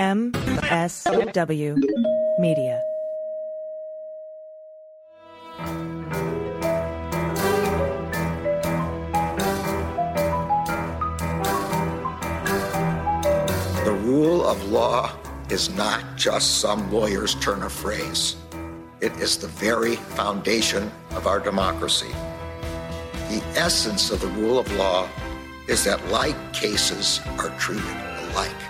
MSW Media. The rule of law is not just some lawyer's turn of phrase. It is the very foundation of our democracy. The essence of the rule of law is that like cases are treated alike.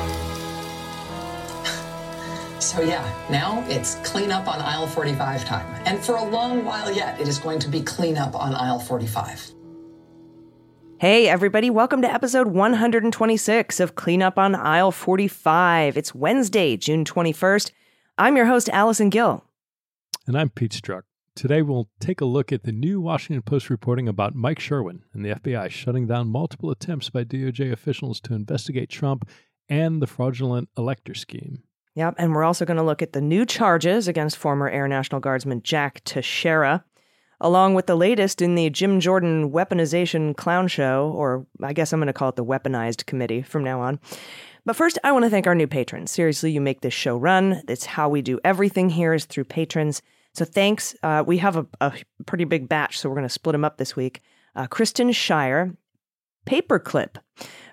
So, yeah, now it's cleanup on aisle 45 time. And for a long while yet, it is going to be cleanup on aisle 45. Hey, everybody, welcome to episode 126 of Cleanup on Aisle 45. It's Wednesday, June 21st. I'm your host, Allison Gill. And I'm Pete Strzok. Today, we'll take a look at the new Washington Post reporting about Mike Sherwin and the FBI shutting down multiple attempts by DOJ officials to investigate Trump and the fraudulent elector scheme. Yep, and we're also going to look at the new charges against former Air National Guardsman Jack Teixeira along with the latest in the Jim Jordan weaponization clown show, or I guess I'm going to call it the weaponized committee from now on. But first, I want to thank our new patrons. Seriously, you make this show run. It's how we do everything here is through patrons. So thanks. Uh, we have a, a, pretty big batch, so we're going to split them up this week. Uh, Kristen Shire, Paperclip,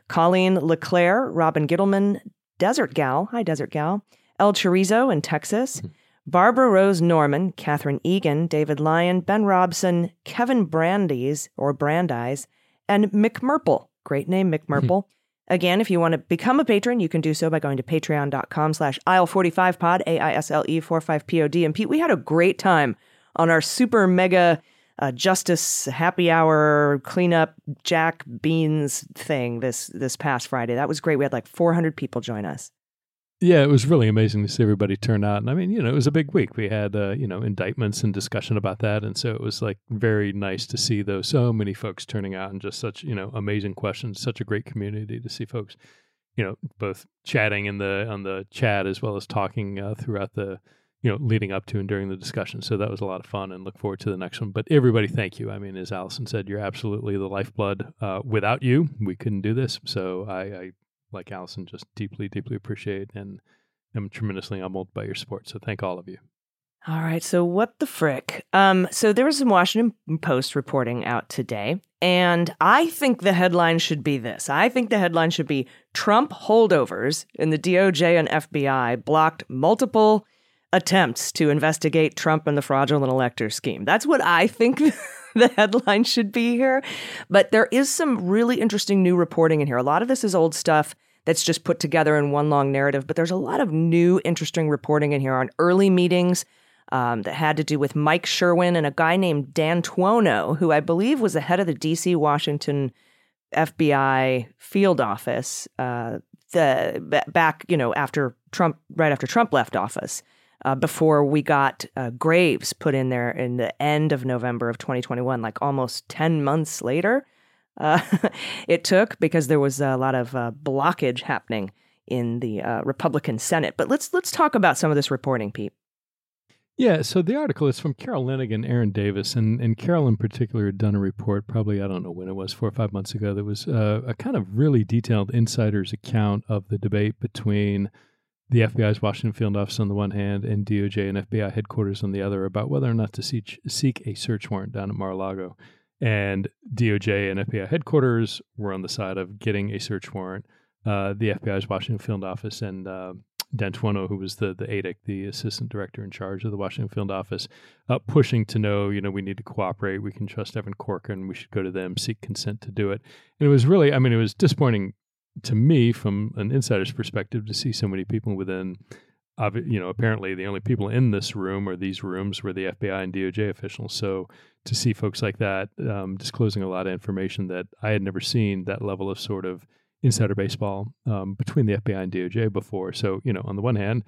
Colleen LeClaire, Robin Gittleman, Desert Gal. Hi, Desert Gal. El Chorizo in Texas. Mm-hmm. Barbara Rose Norman, Catherine Egan, David Lyon, Ben Robson, Kevin Brandeis or Brandeis, and McMurple. Great name, McMurple. Mm-hmm. Again, if you want to become a patron, you can do so by going to patreon.com slash aisle45pod, A-I-S-L-E 45-P-O-D. And Pete, we had a great time on our super mega uh, justice happy hour cleanup Jack Beans thing this this past Friday. That was great. We had like 400 people join us. Yeah, it was really amazing to see everybody turn out. And I mean, you know, it was a big week. We had, uh, you know, indictments and discussion about that. And so it was like very nice to see those so many folks turning out and just such, you know, amazing questions, such a great community to see folks, you know, both chatting in the, on the chat as well as talking uh, throughout the, you know, leading up to and during the discussion. So that was a lot of fun and look forward to the next one. But everybody, thank you. I mean, as Allison said, you're absolutely the lifeblood. Uh, without you, we couldn't do this. So I, I like Allison, just deeply, deeply appreciate and am tremendously humbled by your support. So thank all of you. All right. So what the frick? Um, so there was some Washington Post reporting out today, and I think the headline should be this. I think the headline should be Trump holdovers in the DOJ and FBI blocked multiple attempts to investigate Trump and the fraudulent elector scheme. That's what I think the headline should be here. But there is some really interesting new reporting in here. A lot of this is old stuff that's just put together in one long narrative, but there's a lot of new, interesting reporting in here on early meetings um, that had to do with Mike Sherwin and a guy named D'Antuono, who I believe was the head of the DC Washington FBI field office uh, the back, you know, after Trump, right after Trump left office uh, before we got uh, Graves put in there in the end of November of 2021, like almost 10 months later. Uh, it took because there was a lot of uh, blockage happening in the uh, Republican Senate. But let's let's talk about some of this reporting, Pete. Yeah, so the article is from Carol Leonnig and Aaron Davis, and, and Carol in particular had done a report, probably, I don't know when it was, four or five months ago, that was uh, a kind of really detailed insider's account of the debate between the FBI's Washington field office on the one hand and DOJ and FBI headquarters on the other about whether or not to seek, seek a search warrant down at Mar-a-Lago. And DOJ and FBI headquarters were on the side of getting a search warrant. Uh, the FBI's Washington field office and uh, D'Antuono, who was the the ADIC, the assistant director in charge of the Washington field office, uh, pushing to know, you know, we need to cooperate. We can trust Evan Corcoran. We should go to them, seek consent to do it. And it was really, I mean, it was disappointing to me from an insider's perspective to see so many people within you know apparently the only people in this room or these rooms were the FBI and DOJ officials so to see folks like that um, disclosing a lot of information that I had never seen that level of sort of insider baseball um, between the FBI and DOJ before. So, you know, on the one hand,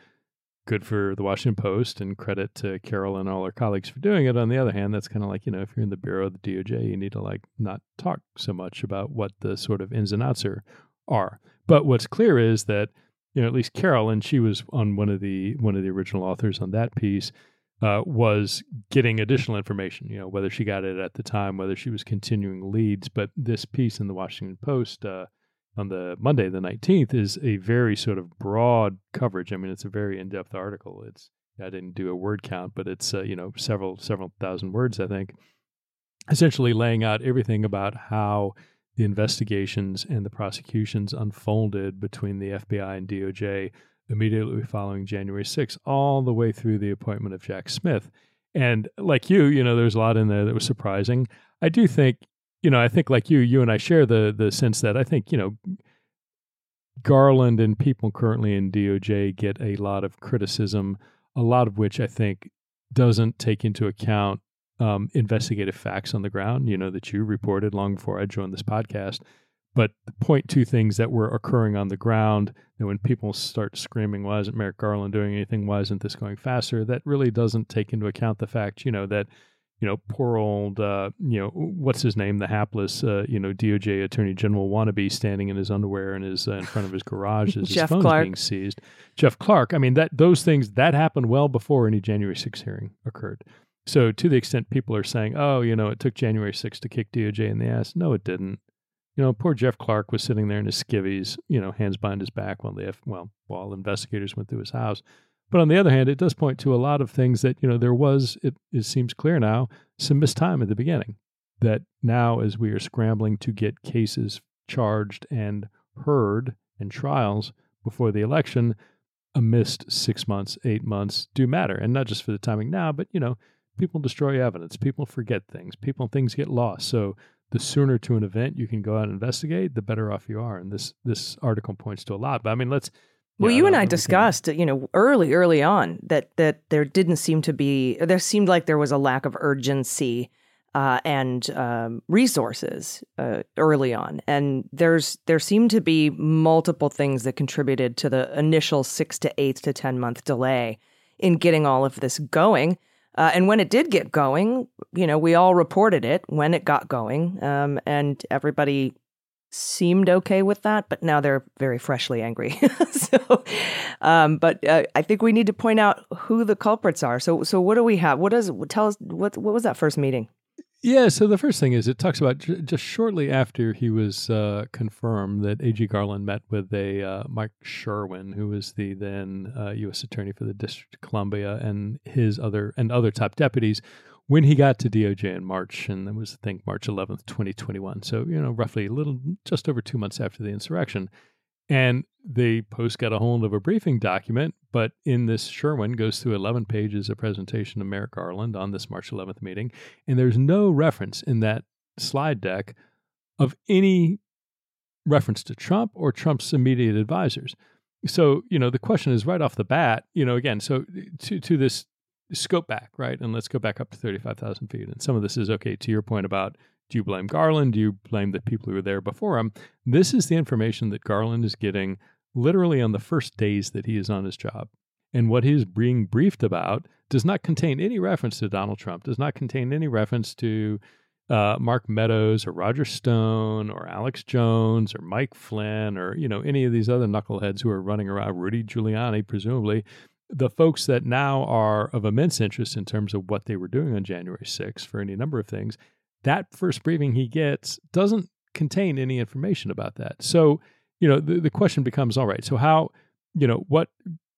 good for the Washington Post and credit to Carol and all her colleagues for doing it. On the other hand, that's kind of like, you know, if you're in the bureau of the DOJ, you need to like not talk so much about what the sort of ins and outs are. Are. But what's clear is that, you know, at least Carol, and she was on one of the one of the original authors on that piece, uh, was getting additional information, you know, whether she got it at the time, whether she was continuing leads. But this piece in the Washington Post uh, on the Monday, the 19th, is a very sort of broad coverage. I mean, it's a very in depth article. It's, I didn't do a word count, but it's, uh, you know, several, several thousand words, I think, essentially laying out everything about how the investigations and the prosecutions unfolded between the FBI and DOJ immediately following January 6th, all the way through the appointment of Jack Smith. And like you, you know, there's a lot in there that was surprising. I do think, you know, I think like you, you and I share the the sense that I think, you know, Garland and people currently in DOJ get a lot of criticism, a lot of which I think doesn't take into account um, investigative facts on the ground, you know, that you reported long before I joined this podcast. But point to things that were occurring on the ground that when people start screaming why isn't merrick garland doing anything? Why isn't this going faster? that really doesn't take into account the fact you know that you know poor old uh, you know what's his name the hapless uh, you know doj attorney general wannabe standing in his underwear and his uh, in front of his garage as his phone's Clark. being seized. Jeff clark i mean that those things that happened well before any january 6th hearing occurred so to the extent people are saying oh you know it took january 6th to kick doj in the ass no it didn't you know, poor Jeff Clark was sitting there in his skivvies, you know, hands behind his back while the well, while investigators went through his house. But on the other hand, it does point to a lot of things that you know there was. It, it seems clear now some missed time at the beginning. That now, as we are scrambling to get cases charged and heard and trials before the election, a missed six months, eight months do matter, and not just for the timing now, but you know, people destroy evidence, people forget things, people things get lost. So the sooner to an event you can go out and investigate, the better off you are. And this this article points to a lot. But I mean, let's. Well, yeah, you and I can- discussed, you know, early, early on that that there didn't seem to be there seemed like there was a lack of urgency uh, and um, resources uh, early on, and there's there seemed to be multiple things that contributed to the initial six to eight to ten month delay in getting all of this going. Uh, and when it did get going, you know, we all reported it when it got going, um, and everybody seemed okay with that. But now they're very freshly angry. so, um, but uh, I think we need to point out who the culprits are. So, so what do we have? What does tell us? What what was that first meeting? Yeah, so the first thing is it talks about j- just shortly after he was uh, confirmed that A.G. Garland met with a uh, Mike Sherwin, who was the then uh, U.S. Attorney for the District of Columbia, and his other and other top deputies when he got to DOJ in March, and that was I think March 11th, 2021. So you know, roughly a little just over two months after the insurrection. And the Post got a hold of a briefing document, but in this, Sherwin goes through 11 pages of presentation of Merrick Garland on this March 11th meeting. And there's no reference in that slide deck of any reference to Trump or Trump's immediate advisors. So, you know, the question is right off the bat, you know, again, so to, to this scope back, right? And let's go back up to 35,000 feet. And some of this is okay to your point about do you blame Garland? Do you blame the people who were there before him? This is the information that Garland is getting literally on the first days that he is on his job. And what he is being briefed about does not contain any reference to Donald Trump, does not contain any reference to uh, Mark Meadows or Roger Stone or Alex Jones or Mike Flynn or you know any of these other knuckleheads who are running around, Rudy Giuliani, presumably, the folks that now are of immense interest in terms of what they were doing on January 6th for any number of things that first briefing he gets doesn't contain any information about that. So, you know, the, the question becomes all right, so how, you know, what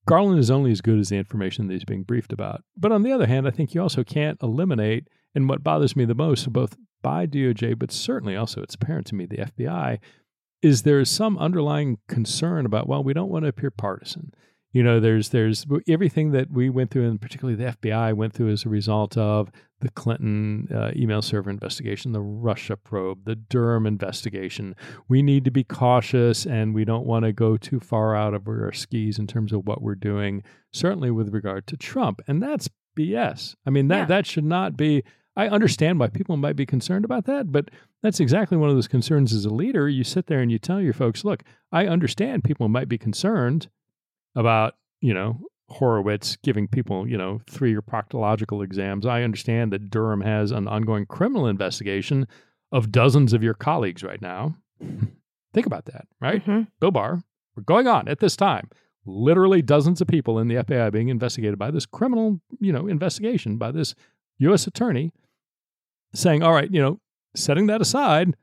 Garland is only as good as the information that he's being briefed about. But on the other hand, I think you also can't eliminate, and what bothers me the most, both by DOJ, but certainly also it's apparent to me, the FBI, is there is some underlying concern about, well, we don't want to appear partisan you know there's there's everything that we went through and particularly the fbi went through as a result of the clinton uh, email server investigation the russia probe the durham investigation we need to be cautious and we don't want to go too far out of our skis in terms of what we're doing certainly with regard to trump and that's bs i mean that Yeah. that should not be I understand why people might be concerned about that, but that's exactly one of those concerns as a leader. You sit there and you tell your folks, look, I understand people might be concerned about, you know, Horowitz giving people, you know, three year proctological exams. I understand that Durham has an ongoing criminal investigation of dozens of your colleagues right now. Think about that, right? Mhm. Bill Barr, we're going on at this time. Literally dozens of people in the FBI being investigated by this criminal, you know, investigation by this U.S. attorney saying, all right, you know, setting that aside,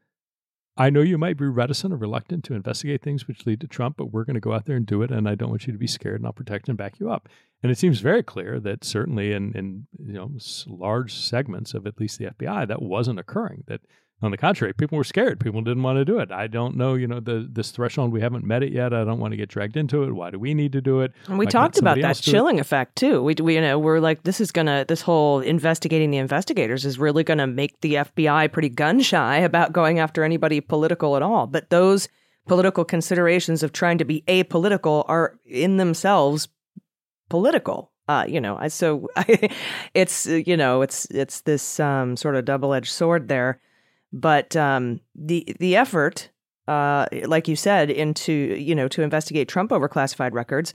I know you might be reticent or reluctant to investigate things which lead to Trump, but we're going to go out there and do it. And I don't want you to be scared and I'll protect and back you up. And it seems very clear that certainly in, in you know, large segments of at least the FBI, that wasn't occurring. That on the contrary, people were scared. People didn't want to do it. I don't know, you know, the this threshold, we haven't met it yet. I don't want to get dragged into it. Why do we need to do it? And we Why talked about that do it? chilling effect too. We, we, you know, we're like, this is gonna, this whole investigating the investigators is really gonna make the FBI pretty gun shy about going after anybody political at all. But those political considerations of trying to be apolitical are in themselves political. Uh, you know, I so it's uh, you know it's it's this um, sort of double edged sword there, but um, the the effort, uh, like you said, into you know to investigate Trump over classified records,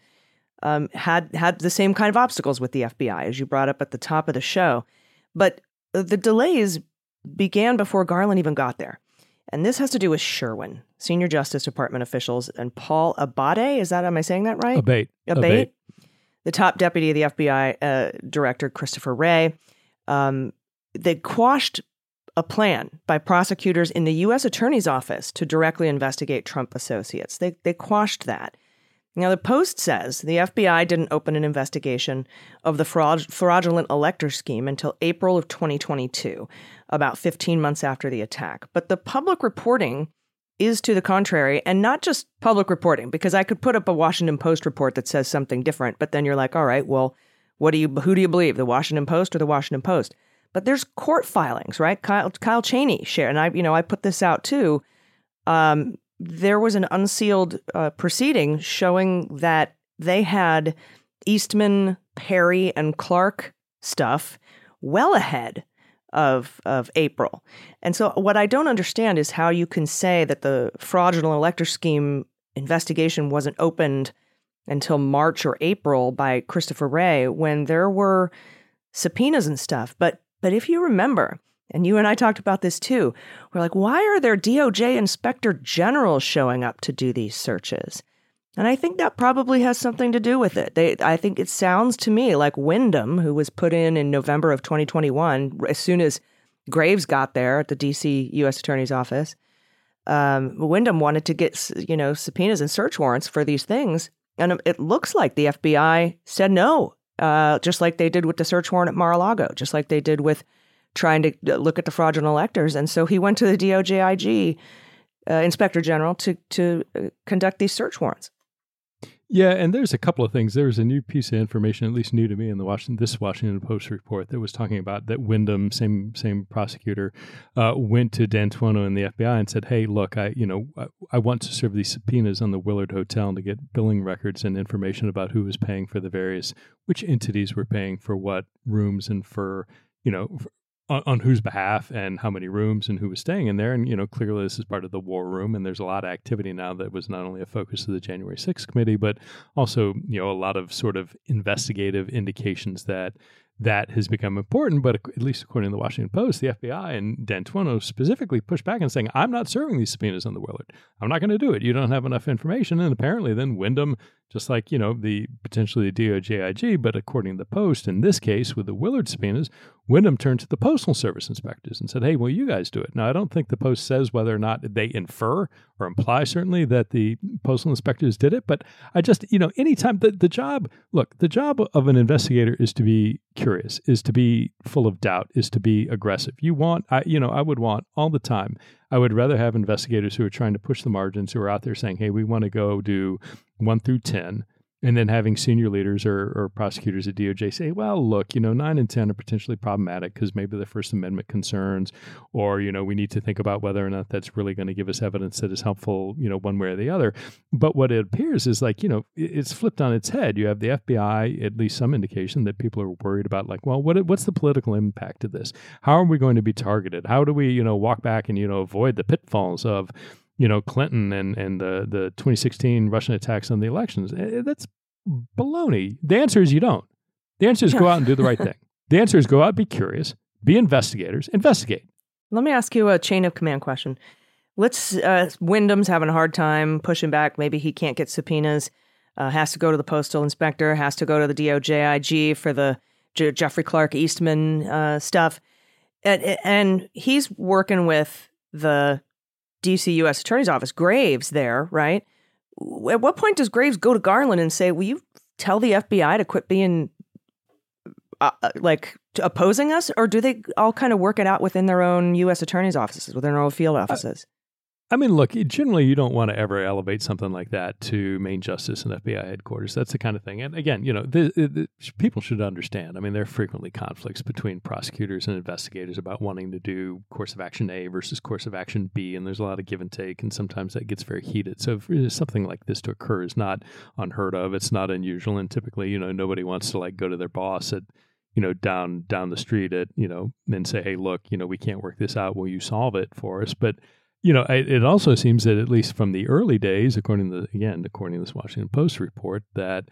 um, had had the same kind of obstacles with the FBI as you brought up at the top of the show, but the delays began before Garland even got there. And this has to do with Sherwin, senior Justice Department officials, and Paul Abbate. Is that, am I saying that right? Abbate. Abbate, the top deputy of the FBI uh, director, Christopher Wray, um, they quashed a plan by prosecutors in the U.S. Attorney's Office to directly investigate Trump associates. They, they quashed that. Now, the Post says the FBI didn't open an investigation of the fraud- fraudulent elector scheme until April of 2022, about 15 months after the attack. But the public reporting is to the contrary, and not just public reporting, because I could put up a Washington Post report that says something different, but then you're like, all right, well, what do you who do you believe, the Washington Post or the Washington Post? But there's court filings, right? Kyle Kyle Cheney shared, and I, you know, I put this out too. Um, there was an unsealed uh, proceeding showing that they had Eastman, Perry, and Clark stuff well ahead of of April. And so what I don't understand is how you can say that the fraudulent elector scheme investigation wasn't opened until March or April by Christopher Wray when there were subpoenas and stuff. But but if you remember, and you and I talked about this too, we're like, why are there DOJ inspector generals showing up to do these searches? And I think that probably has something to do with it. They, I think it sounds to me like Windom, who was put in in November of 2021, as soon as Graves got there at the DC U.S. Attorney's Office, um, Windom wanted to get you know subpoenas and search warrants for these things, and it looks like the FBI said no, uh, just like they did with the search warrant at Mar-a-Lago, just like they did with trying to look at the fraudulent electors. And so he went to the DOJ IG uh, Inspector General to to uh, conduct these search warrants. Yeah, and there's a couple of things. There was a new piece of information, at least new to me, in the Washington this Washington Post report that was talking about that Windom, same same prosecutor, uh, went to D'Antuono and the FBI and said, "Hey, look, I you know I, I want to serve these subpoenas on the Willard Hotel to get billing records and information about who was paying for the various which entities were paying for what rooms and for you know." On, on whose behalf and how many rooms and who was staying in there. And, you know, clearly this is part of the war room. And there's a lot of activity now that was not only a focus of the January 6th committee, but also, you know, a lot of sort of investigative indications that that has become important. But at least according to the Washington Post, the FBI and D'Antuono specifically pushed back and saying, I'm not serving these subpoenas on the Willard. I'm not going to do it. You don't have enough information. And apparently then Windom, just like, you know, the potentially the DOJIG, but according to the Post, in this case with the Willard subpoenas, Windom turned to the Postal Service inspectors and said, hey, well, you guys do it. Now, I don't think the Post says whether or not they infer or imply certainly that the postal inspectors did it, but I just, you know, anytime the, the job, look, the job of an investigator is to be curious, is to be full of doubt, is to be aggressive. You want, I, you know, I would want all the time, I would rather have investigators who are trying to push the margins, who are out there saying, hey, we want to go do one through 10 and then having senior leaders or, or prosecutors at DOJ say, well, look, you know, nine and 10 are potentially problematic because maybe the First Amendment concerns, or, you know, we need to think about whether or not that's really going to give us evidence that is helpful, you know, one way or the other. But what it appears is like, you know, it's flipped on its head. You have the FBI, at least some indication that people are worried about, like, well, what what's the political impact of this? How are we going to be targeted? How do we, you know, walk back and, you know, avoid the pitfalls of, you know Clinton and and the the 2016 Russian attacks on the elections. Eh, that's baloney. The answer is you don't. The answer is go out and do the right thing. The answer is go out, be curious, be investigators, investigate. Let me ask you a chain of command question. Let's uh, Windom's having a hard time pushing back. Maybe he can't get subpoenas. Uh, has to go to the postal inspector. Has to go to the DOJ IG for the J- Jeffrey Clark Eastman uh, stuff, and, and he's working with the DC U.S. Attorney's Office, Graves, there, right? At what point does Graves go to Garland and say, "Will you tell the FBI to quit being uh, uh like opposing us?" Or do they all kind of work it out within their own U.S. Attorney's offices, within their own field uh, offices? I mean, look, generally you don't want to ever elevate something like that to main justice and FBI headquarters. That's the kind of thing. And again, you know, the, the, people should understand. I mean, there are frequently conflicts between prosecutors and investigators about wanting to do course of action A versus course of action B, and there's a lot of give and take, and sometimes that gets very heated. So if something like this to occur is not unheard of. It's not unusual, and typically, you know, nobody wants to like go to their boss at you know down down the street at you know and say hey look you know we can't work this out will you solve it for us but you know, it also seems that at least from the early days, according to again, according to this Washington Post report, that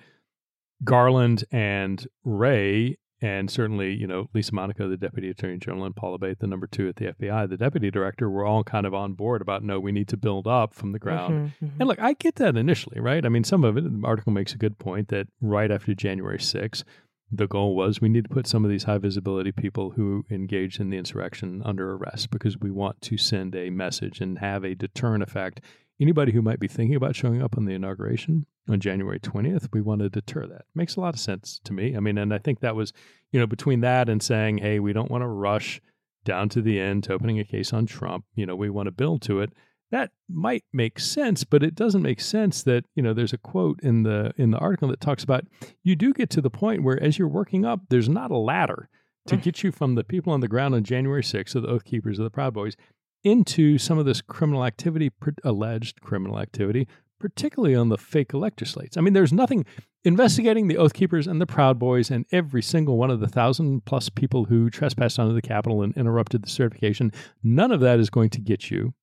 Garland and Wray, and certainly, you know, Lisa Monaco, the deputy attorney general, and Paul Abbate, the number two at the FBI, the deputy director, were all kind of on board about no, we need to build up from the ground. Mm-hmm, mm-hmm. And look, I get that initially, right? I mean, some of it, the article makes a good point that right after January 6th, the goal was we need to put some of these high visibility people who engaged in the insurrection under arrest because we want to send a message and have a deterrent effect. Anybody who might be thinking about showing up on the inauguration on January 20th, we want to deter that. Makes a lot of sense to me. I mean, and I think that was, you know, between that and saying, hey, we don't want to rush down to the end to opening a case on Trump, you know, we want to build to it that might make sense but it doesn't make sense that you know there's a quote in the in the article that talks about you do get to the point where as you're working up there's not a ladder to mm. get you from the people on the ground on January 6th, of the Oath Keepers of the Proud Boys, into some of this criminal activity, alleged criminal activity, particularly on the fake elector slates. I mean, there's nothing investigating the Oath Keepers and the Proud Boys and every single one of the thousand plus people who trespassed onto the Capitol and interrupted the certification. None of that is going to get you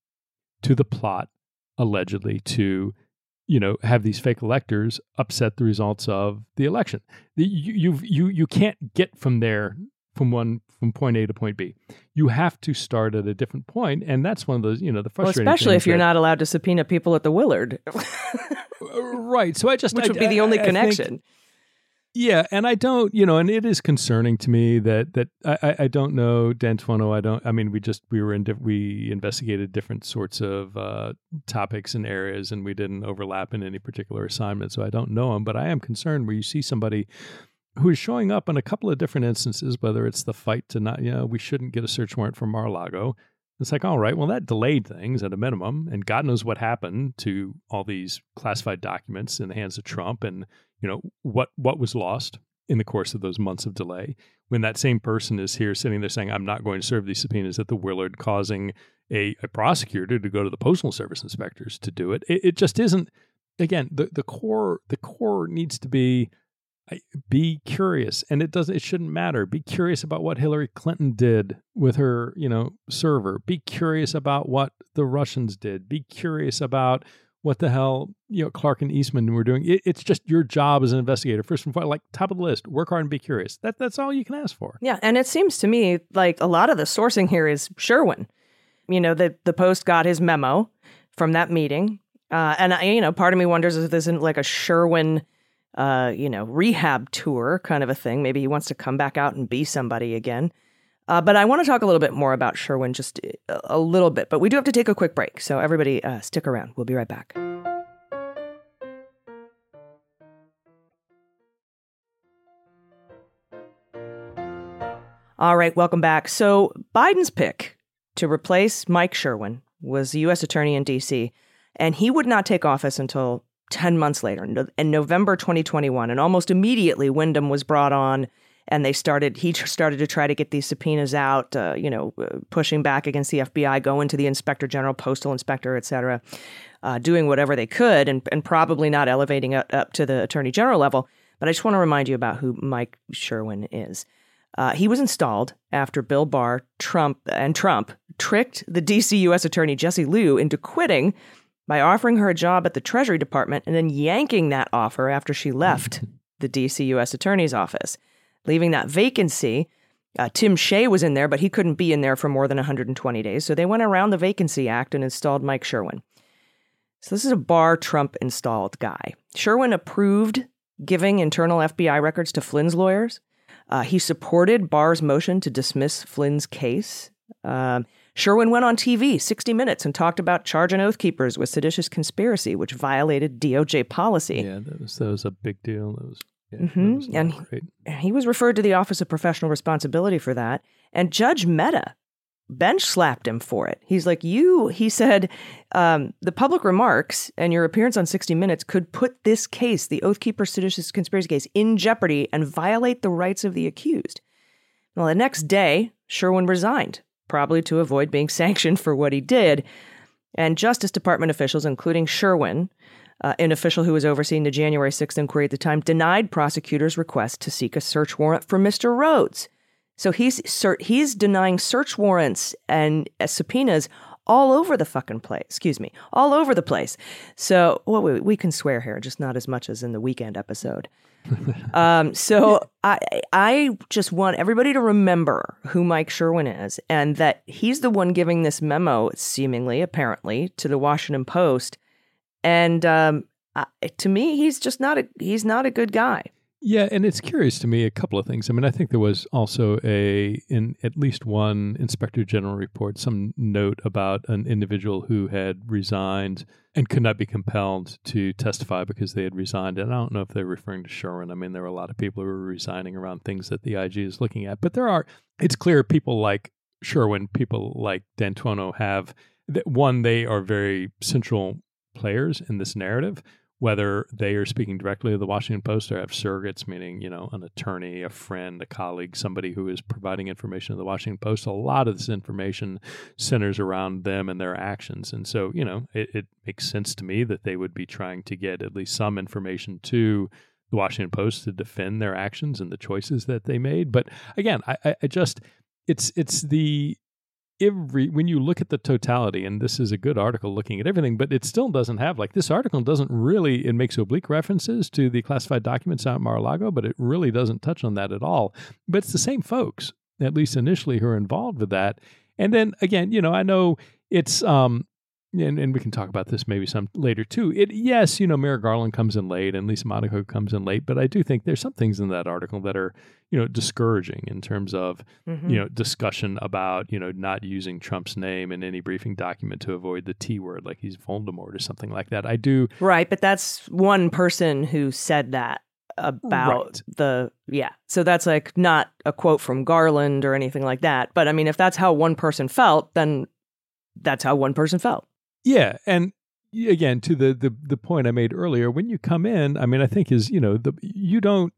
to the plot allegedly to you know have these fake electors upset the results of the election you you you you can't get from there from one from point A to point B. You have to start at a different point, and that's one of those you know the frustrating. Well, especially if you're that, not allowed to subpoena people at the Willard. Uh, right. So I just which I, would be the only I, connection. I think, yeah, and I don't, you know, and it is concerning to me that that I, I don't know D'Antuono. I don't. I mean, we just we were in we investigated different sorts of uh, topics and areas, and we didn't overlap in any particular assignment. So I don't know him, but I am concerned where you see somebody who is showing up in a couple of different instances, whether it's the fight to not, you know, we shouldn't get a search warrant for Mar-a-Lago. It's like, all right, well, that delayed things at a minimum, and God knows what happened to all these classified documents in the hands of Trump, and you know what what was lost in the course of those months of delay. When that same person is here sitting there saying i'm not going to serve these subpoenas at the willard causing a, a prosecutor to go to the postal service inspectors to do it. it it just isn't again the, the core the core needs to be be curious. And it doesn't it shouldn't matter. Be curious about what hillary clinton did with her you know server. Be curious about what the russians did. Be curious about what the hell you know Clark and Eastman were doing. It, it's just your job as an investigator. First and foremost, like top of the list, work hard and be curious. That that's all you can ask for. Yeah, and it seems to me like a lot of the sourcing here is Sherwin. You know, the the Post got his memo from that meeting, uh, and I, you know, part of me wonders if this isn't like a Sherwin. Uh, you know, rehab tour kind of a thing. Maybe he wants to come back out and be somebody again. Uh, but I want to talk a little bit more about Sherwin just a, little bit. But we do have to take a quick break. So everybody uh, stick around. We'll be right back. All right, welcome back. So Biden's pick to replace Mike Sherwin was the U.S. attorney in D.C., and he would not take office until 10 months later, in November 2021. And almost immediately, Windom was brought on and they started, he started to try to get these subpoenas out, uh, you know, uh, pushing back against the FBI, going to the inspector general, postal inspector, et cetera, uh, doing whatever they could and, and probably not elevating up, up to the attorney general level. But I just want to remind you about who Mike Sherwin is. Uh, he was installed after Bill Barr, Trump, and Trump tricked the DC U.S. Attorney Jesse Liu into quitting by offering her a job at the Treasury Department and then yanking that offer after she left the DC U.S. Attorney's office, leaving that vacancy. Uh, Tim Shea was in there, but he couldn't be in there for more than 120 days. So they went around the Vacancy Act and installed Mike Sherwin. So this is a Barr Trump installed guy. Sherwin approved giving internal FBI records to Flynn's lawyers. Uh, he supported Barr's motion to dismiss Flynn's case. Uh, Sherwin went on TV, 60 Minutes, and talked about charging Oath Keepers with seditious conspiracy, which violated DOJ policy. Yeah, that was, that was a big deal. That was, yeah, mm-hmm. and great. he was referred to the Office of Professional Responsibility for that. And Judge Mehta bench slapped him for it. He's like, You, he said, um, the public remarks and your appearance on 60 Minutes could put this case, the Oath Keeper seditious conspiracy case, in jeopardy and violate the rights of the accused. Well, the next day, Sherwin resigned, probably to avoid being sanctioned for what he did. And Justice Department officials, including Sherwin, uh, an official who was overseeing the January 6th inquiry at the time, denied prosecutors' request to seek a search warrant for Mr. Rhodes. So he's he's denying search warrants and uh, subpoenas all over the fucking place. Excuse me, all over the place. So well, we, we can swear here, just not as much as in the weekend episode. um, so I I just want everybody to remember who Mike Sherwin is, and that he's the one giving this memo, seemingly, apparently, to the Washington Post. And um, to me, he's just not a he's not a good guy. Yeah, and it's curious to me a couple of things. I mean, I think there was also a in at least one inspector general report some note about an individual who had resigned and could not be compelled to testify because they had resigned. And I don't know if they're referring to Sherwin. I mean, there were a lot of people who were resigning around things that the IG is looking at, but there are. It's clear people like Sherwin, people like D'Antuono have that one. They are very central players in this narrative whether they are speaking directly to the Washington Post or have surrogates, meaning, you know, an attorney, a friend, a colleague, somebody who is providing information to the Washington Post, a lot of this information centers around them and their actions. And so, you know, it, it makes sense to me that they would be trying to get at least some information to the Washington Post to defend their actions and the choices that they made. But again, I, I just it's it's the every when you look at the totality and this is a good article looking at everything but it still doesn't have like this article doesn't really it makes oblique references to the classified documents out in mar-a-lago but it really doesn't touch on that at all. But it's the same folks at least initially who are involved with that. And then again you know i know it's um and, and we can talk about this maybe some later too. It yes, you know, Merrick Garland comes in late and Lisa Monaco comes in late, but I do think there's some things in that article that are, you know, discouraging in terms of, mm-hmm. you know, discussion about, you know, not using Trump's name in any briefing document to avoid the T word, like he's Voldemort or something like that. I do Right, but that's one person who said that about right. the yeah. So that's like not a quote from Garland or anything like that. But I mean if that's how one person felt, then that's how one person felt. Yeah, and again to the the the point I made earlier, when you come in, I mean, I think is you know the you don't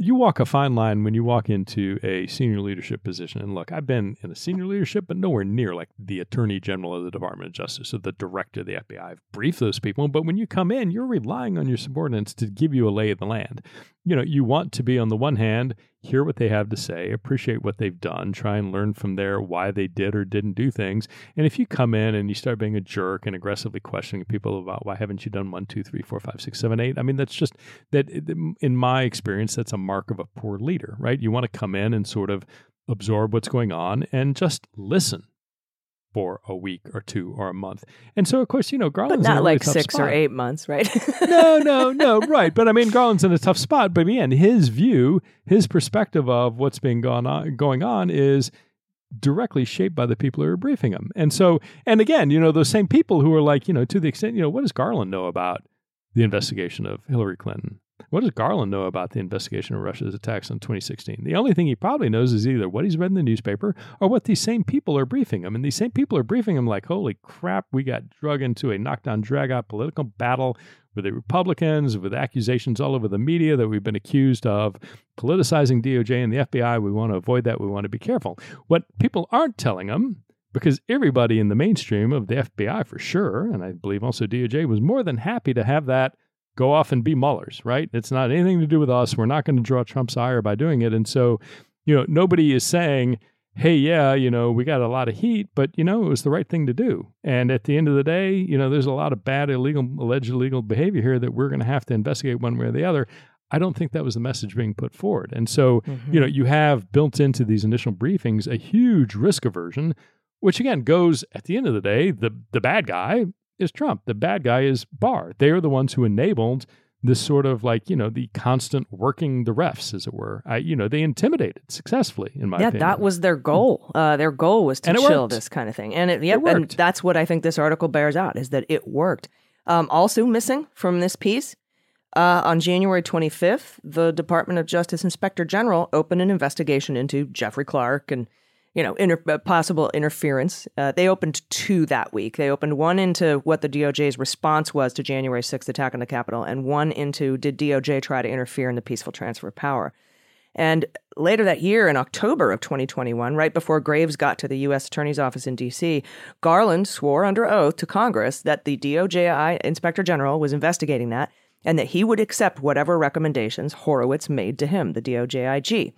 you walk a fine line when you walk into a senior leadership position. And look, I've been in a senior leadership, but nowhere near like the attorney general of the Department of Justice or the director of the FBI. I've briefed those people, but when you come in, you're relying on your subordinates to give you a lay of the land. You know, you want to be on the one hand, hear what they have to say, appreciate what they've done, try and learn from there why they did or didn't do things. And if you come in and you start being a jerk and aggressively questioning people about why haven't you done one, two, three, four, five, six, seven, eight, I mean, that's just that in my experience, that's a mark of a poor leader, right? You want to come in and sort of absorb what's going on and just listen for a week or two or a month. And so, of course, you know, Garland's but not really like six spot. or eight months, right? no, no, no, right. But I mean, Garland's in a tough spot. But again, his view, his perspective of what's being gone on, going on is directly shaped by the people who are briefing him. And so, and again, you know, those same people who are like, you know, to the extent, you know, what does Garland know about the investigation of Hillary Clinton? What does Garland know about the investigation of Russia's attacks in 2016? The only thing he probably knows is either what he's read in the newspaper or what these same people are briefing him. And these same people are briefing him like, holy crap, we got drug into a knockdown, drag out political battle with the Republicans, with accusations all over the media that we've been accused of politicizing DOJ and the FBI. We want to avoid that. We want to be careful. What people aren't telling him because everybody in the mainstream of the FBI for sure, and I believe also DOJ, was more than happy to have that go off and be Mueller's, right? It's not anything to do with us. We're not going to draw Trump's ire by doing it. And so, you know, nobody is saying, hey, yeah, you know, we got a lot of heat, but, you know, it was the right thing to do. And at the end of the day, you know, there's a lot of bad, illegal, alleged illegal behavior here that we're going to have to investigate one way or the other. I don't think that was the message being put forward. And so, mm-hmm. you know, you have built into these initial briefings a huge risk aversion, which again goes at the end of the day, the the bad guy is Trump. The bad guy is Barr. They are the ones who enabled this sort of like you know the constant working the refs as it were I, you know they intimidated successfully in my yeah opinion. that was their goal uh, their goal was to chill worked. this kind of thing and it, yep, it and that's what i think this article bears out is that it worked um, also missing from this piece uh, on january 25th the department of justice inspector general opened an investigation into jeffrey clark and you know, inter- uh, possible interference. Uh, they opened two that week. They opened one into what the DOJ's response was to January 6th attack on the Capitol, and one into did DOJ try to interfere in the peaceful transfer of power. And later that year, in October of 2021, right before Graves got to the U.S. Attorney's Office in D.C., Garland swore under oath to Congress that the DOJ Inspector General was investigating that and that he would accept whatever recommendations Horowitz made to him, the DOJ IG.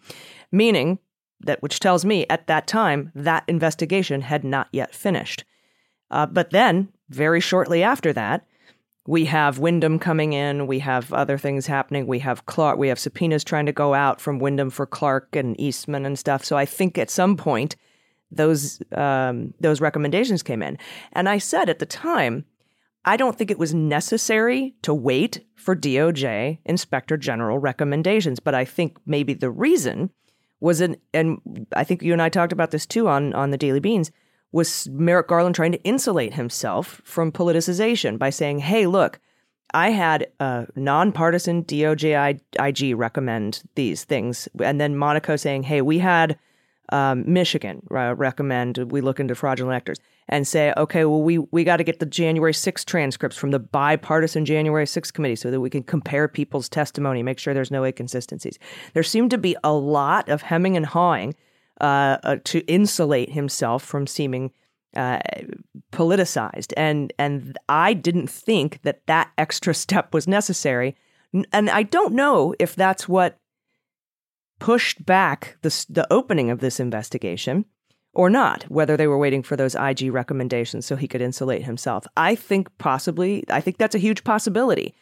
Meaning, that which tells me at that time that investigation had not yet finished. Uh, but then, very shortly after that, we have Windom coming in. We have other things happening. We have Clark. We have subpoenas trying to go out from Windom for Clark and Eastman and stuff. So I think at some point those um, those recommendations came in, and I said at the time, I don't think it was necessary to wait for DOJ Inspector General recommendations, but I think maybe the reason was an and I think you and I talked about this too on on the Daily Beans was Merrick Garland trying to insulate himself from politicization by saying, "Hey, look, I had a nonpartisan DOJ IG recommend these things," and then Monaco saying, "Hey, we had." Um, Michigan recommend we look into fraudulent electors and say, okay, well, we, we got to get the January 6th transcripts from the bipartisan January 6th committee so that we can compare people's testimony, make sure there's no inconsistencies. There seemed to be a lot of hemming and hawing uh, uh, to insulate himself from seeming uh, politicized, and and I didn't think that that extra step was necessary, and I don't know if that's what pushed back the the opening of this investigation or not, whether they were waiting for those IG recommendations so he could insulate himself. I think possibly, I think that's a huge possibility.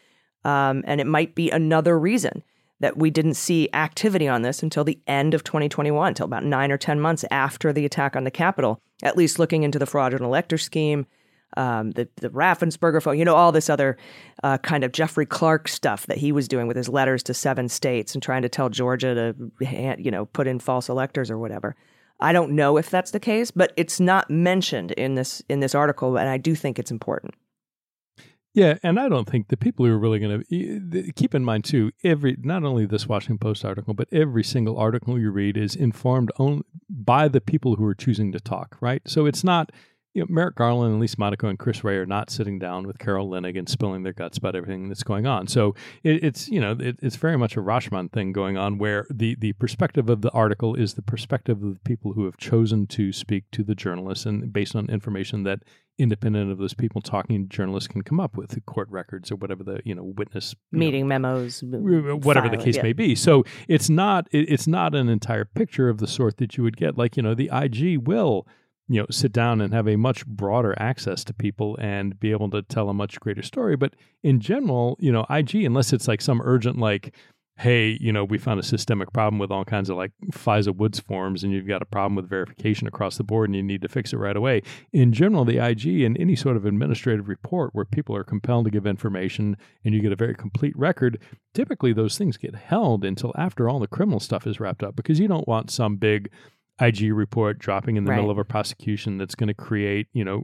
Um, and it might be another reason that we didn't see activity on this until the end of 2021, until about nine or 10 months after the attack on the Capitol, at least looking into the fraudulent elector scheme, um, the, the Raffensperger phone, you know, all this other uh, kind of Jeffrey Clark stuff that he was doing with his letters to seven states and trying to tell Georgia to, you know, put in false electors or whatever. I don't know if that's the case, but it's not mentioned in this in this article, and I do think it's important. Yeah, and I don't think the people who are really going to keep in mind too. Every not only this Washington Post article, but every single article you read is informed only by the people who are choosing to talk. Right, so it's not you know, Merrick Garland and Lisa Monaco and Chris Wray are not sitting down with Carol Leonnig and spilling their guts about everything that's going on. So it, it's you know it, it's very much a Rashomon thing going on, where the the perspective of the article is the perspective of the people who have chosen to speak to the journalists, and based on information that independent of those people talking journalists can come up with court records or whatever the you know witness meeting know, memos whatever the case yeah. may be so it's not it, it's not an entire picture of the sort that you would get like you know the IG will you know sit down and have a much broader access to people and be able to tell a much greater story. But in general you know ig unless it's like some urgent like hey you know we found a systemic problem with all kinds of like fisa woods forms and you've got a problem with verification across the board and you need to fix it right away. In general the ig in any sort of administrative report where people are compelled to give information and you get a very complete record typically those things get held until after all the criminal stuff is wrapped up because you don't want some big IG report dropping in the right. middle of a prosecution that's going to create, you know,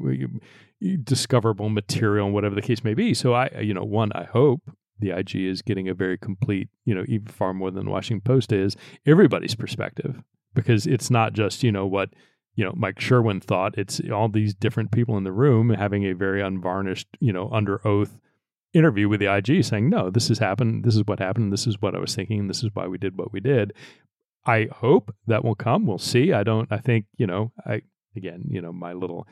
discoverable material and whatever the case may be. So I, you know, one, I hope the IG is getting a very complete, you know, even far more than the Washington Post is, everybody's perspective because it's not just, you know, what, you know, Mike Sherwin thought. It's all these different people in the room having a very unvarnished, you know, under oath interview with the IG saying, no, this has happened. This is what happened. This is what I was thinking. This is why we did what we did. I hope that will come. We'll see. I don't, I think, you know, I, again, you know, my little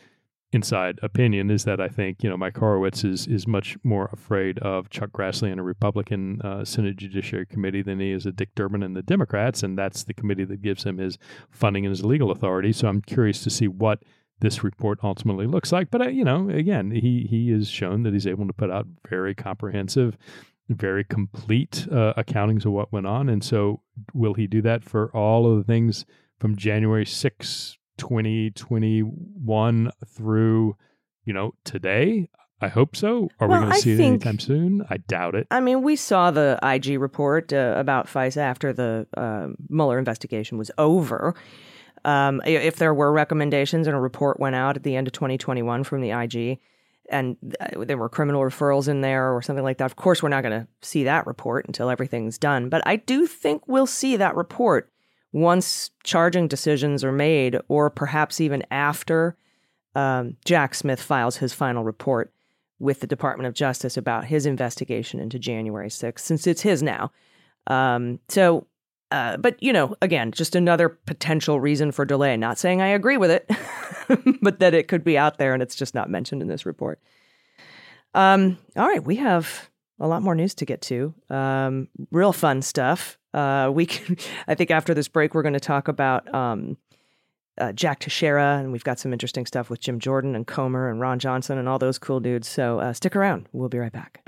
inside opinion is that I think, you know, Mike Horowitz is, is much more afraid of Chuck Grassley and a Republican uh, Senate Judiciary Committee than he is a Dick Durbin and the Democrats. And that's the committee that gives him his funding and his legal authority. So I'm curious to see what this report ultimately looks like. But uh, you know, again, he he has shown that he's able to put out very comprehensive, very complete uh, accountings of what went on. And so, will he do that for all of the things from January 6, 2021 through, you know, today? I hope so. Are Well, we going to see it think- anytime soon? I doubt it. I mean, we saw the IG report uh, about FISA after the uh, Mueller investigation was over. Um, if there were recommendations and a report went out at the end of 2021 from the IG, and there were criminal referrals in there or something like that, of course, we're not going to see that report until everything's done. But I do think we'll see that report once charging decisions are made, or perhaps even after um, Jack Smith files his final report with the Department of Justice about his investigation into January 6th, since it's his now. Um, so, uh, but you know, again, just another potential reason for delay. Not saying I agree with it, but that it could be out there and it's just not mentioned in this report. Um, all right, we have a lot more news to get to. Um, real fun stuff. Uh, we can, I think after this break, we're going to talk about um, uh, Jack Teixeira, and we've got some interesting stuff with Jim Jordan and Comer and Ron Johnson and all those cool dudes. So uh, stick around. We'll be right back.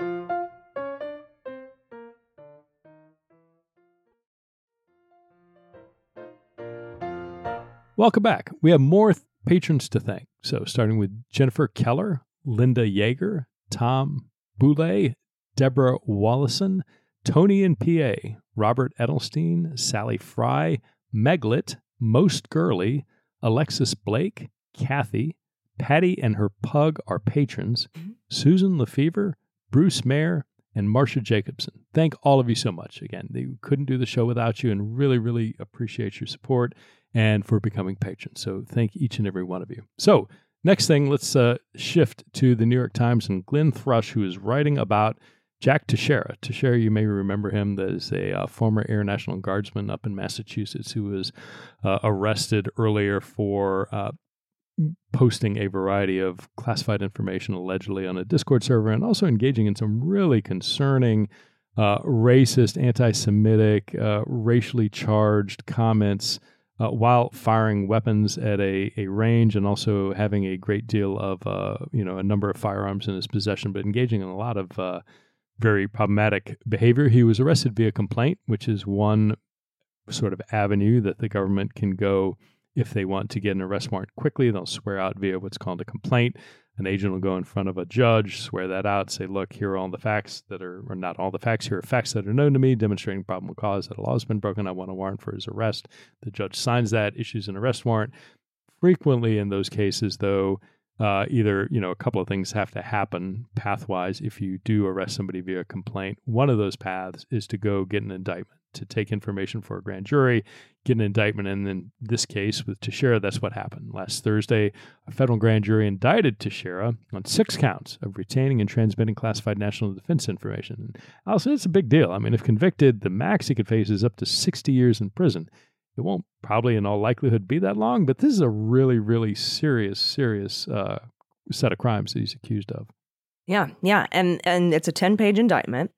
Welcome back. We have more th- patrons to thank. So, starting with Jennifer Keller, Linda Yeager, Tom Boulay, Deborah Wallison, Tony and PA, Robert Edelstein, Sally Fry, Meglet, Most Girly, Alexis Blake, Kathy, Patty and her pug are patrons, mm-hmm. Susan Lefevre, Bruce Mayer, and Marcia Jacobson. Thank all of you so much. Again, they couldn't do the show without you and really, really appreciate your support and for becoming patrons. So thank each and every one of you. So, next thing, let's uh, shift to the New York Times and Glenn Thrush, who is writing about Jack Teixeira. Teixeira, you may remember him as a uh, former Air National Guardsman up in Massachusetts who was uh, arrested earlier for uh, posting a variety of classified information allegedly on a Discord server and also engaging in some really concerning. Uh, racist, anti Semitic, uh, racially charged comments uh, while firing weapons at a, a range and also having a great deal of, uh, you know, a number of firearms in his possession, but engaging in a lot of uh, very problematic behavior. He was arrested via complaint, which is one sort of avenue that the government can go if they want to get an arrest warrant quickly. They'll swear out via what's called a complaint. An agent will go in front of a judge, swear that out, say, look, here are all the facts that are, or not all the facts, here are facts that are known to me, demonstrating probable cause that a law has been broken. I want a warrant for his arrest. The judge signs that, issues an arrest warrant. Frequently in those cases, though, uh, either you know a couple of things have to happen pathwise if you do arrest somebody via complaint. One of those paths is to go get an indictment, to take information for a grand jury, get an indictment, and in this case with Teixeira, that's what happened last Thursday. A federal grand jury indicted Teixeira on six counts of retaining and transmitting classified national defense information. And Allison, it's a big deal. I mean, if convicted, the max he could face is up to sixty years in prison. It won't probably, in all likelihood, be that long, but this is a really, really serious, serious uh, set of crimes that he's accused of. Yeah, yeah, and and it's a ten page indictment,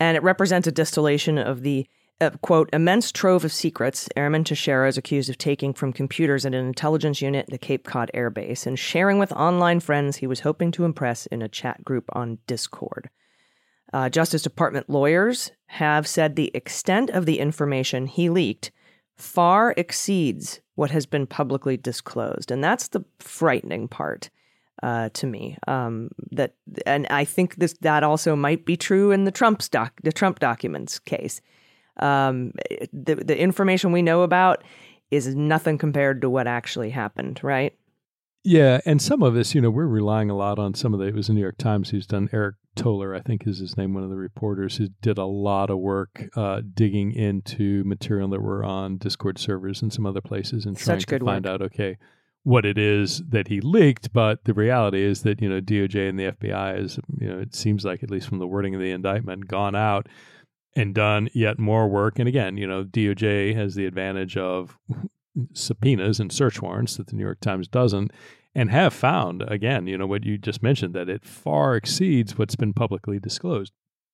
and it represents a distillation of the uh, quote immense trove of secrets Airman Teixeira is accused of taking from computers at an intelligence unit at the Cape Cod Air Base and sharing with online friends he was hoping to impress in a chat group on Discord. Uh, Justice Department lawyers have said the extent of the information he leaked far exceeds what has been publicly disclosed, and that's the frightening part uh, to me. Um, that, and I think this that also might be true in the Trump's doc, the Trump documents case. Um, the the information we know about is nothing compared to what actually happened, right? Yeah, and some of this, you know, we're relying a lot on some of the. It was the New York Times who's done. Aric Toler, I think, is his name. One of the reporters who did a lot of work uh, digging into material that were on Discord servers and some other places and trying Such to good find work. out. Okay, what it is that he leaked, but the reality is that you know DOJ and the FBI is you know it seems like at least from the wording of the indictment gone out and done yet more work. And again, you know DOJ has the advantage of subpoenas and search warrants that the New York Times doesn't, and have found again, you know what you just mentioned that it far exceeds what's been publicly disclosed.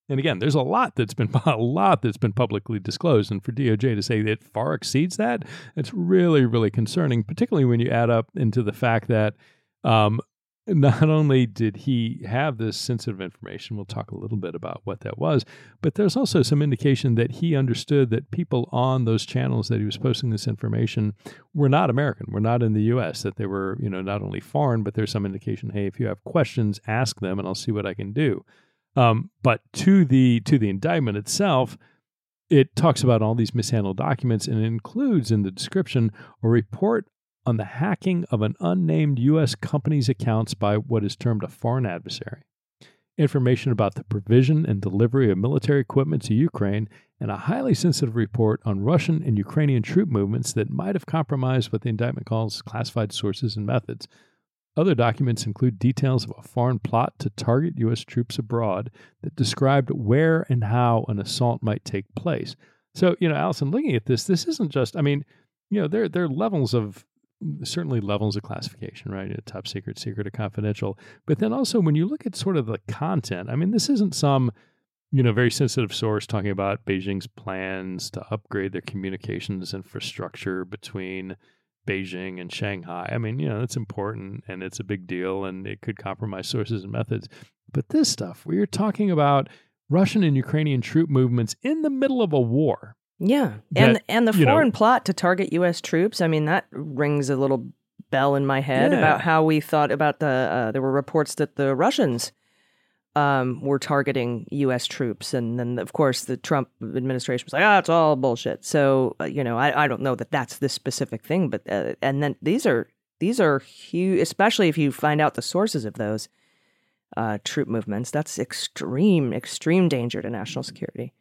And again, there's a lot that's been a lot that's been publicly disclosed, and for DOJ to say it far exceeds that, it's really really concerning, particularly when you add up into the fact that um, not only did he have this sensitive information, we'll talk a little bit about what that was, but there's also some indication that he understood that people on those channels that he was posting this information were not American, were not in the U.S., that they were you know not only foreign, but there's some indication, hey, if you have questions, ask them, and I'll see what I can do. Um, but to the to the indictment itself, it talks about all these mishandled documents and includes in the description a report on the hacking of an unnamed U.S. company's accounts by what is termed a foreign adversary. Information about the provision and delivery of military equipment to Ukraine, and a highly sensitive report on Russian and Ukrainian troop movements that might have compromised what the indictment calls classified sources and methods. Other documents include details of a foreign plot to target U.S. troops abroad that described where and how an assault might take place. So, you know, Allison, looking at this, this isn't just, I mean, you know, there, there are levels of, certainly levels of classification, right? Top secret, secret, or confidential. But then also when you look at sort of the content, I mean, this isn't some, you know, very sensitive source talking about Beijing's plans to upgrade their communications infrastructure between Beijing and Shanghai. I mean, you know, it's important and it's a big deal and it could compromise sources and methods. But this stuff, we are talking about Russian and Ukrainian troop movements in the middle of a war. Yeah. And and the foreign know, plot to target US troops, I mean, that rings a little bell in my head yeah. about how we thought about the uh, there were reports that the Russians um, were targeting U.S. troops, and then of course the Trump administration was like, "Ah, oh, it's all bullshit." So uh, you know, I, I don't know that that's this specific thing, but uh, and then these are these are huge, especially if you find out the sources of those uh, troop movements. That's extreme, extreme danger to national security.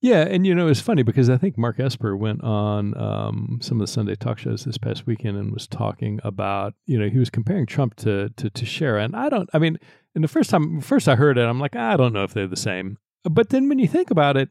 Yeah, and you know it's funny because I think Mark Esper went on um, some of the Sunday talk shows this past weekend and was talking about you know he was comparing Trump to to Teixeira, and I don't, I mean and the first time, first I heard it, I'm like, I don't know if they're the same. But then when you think about it,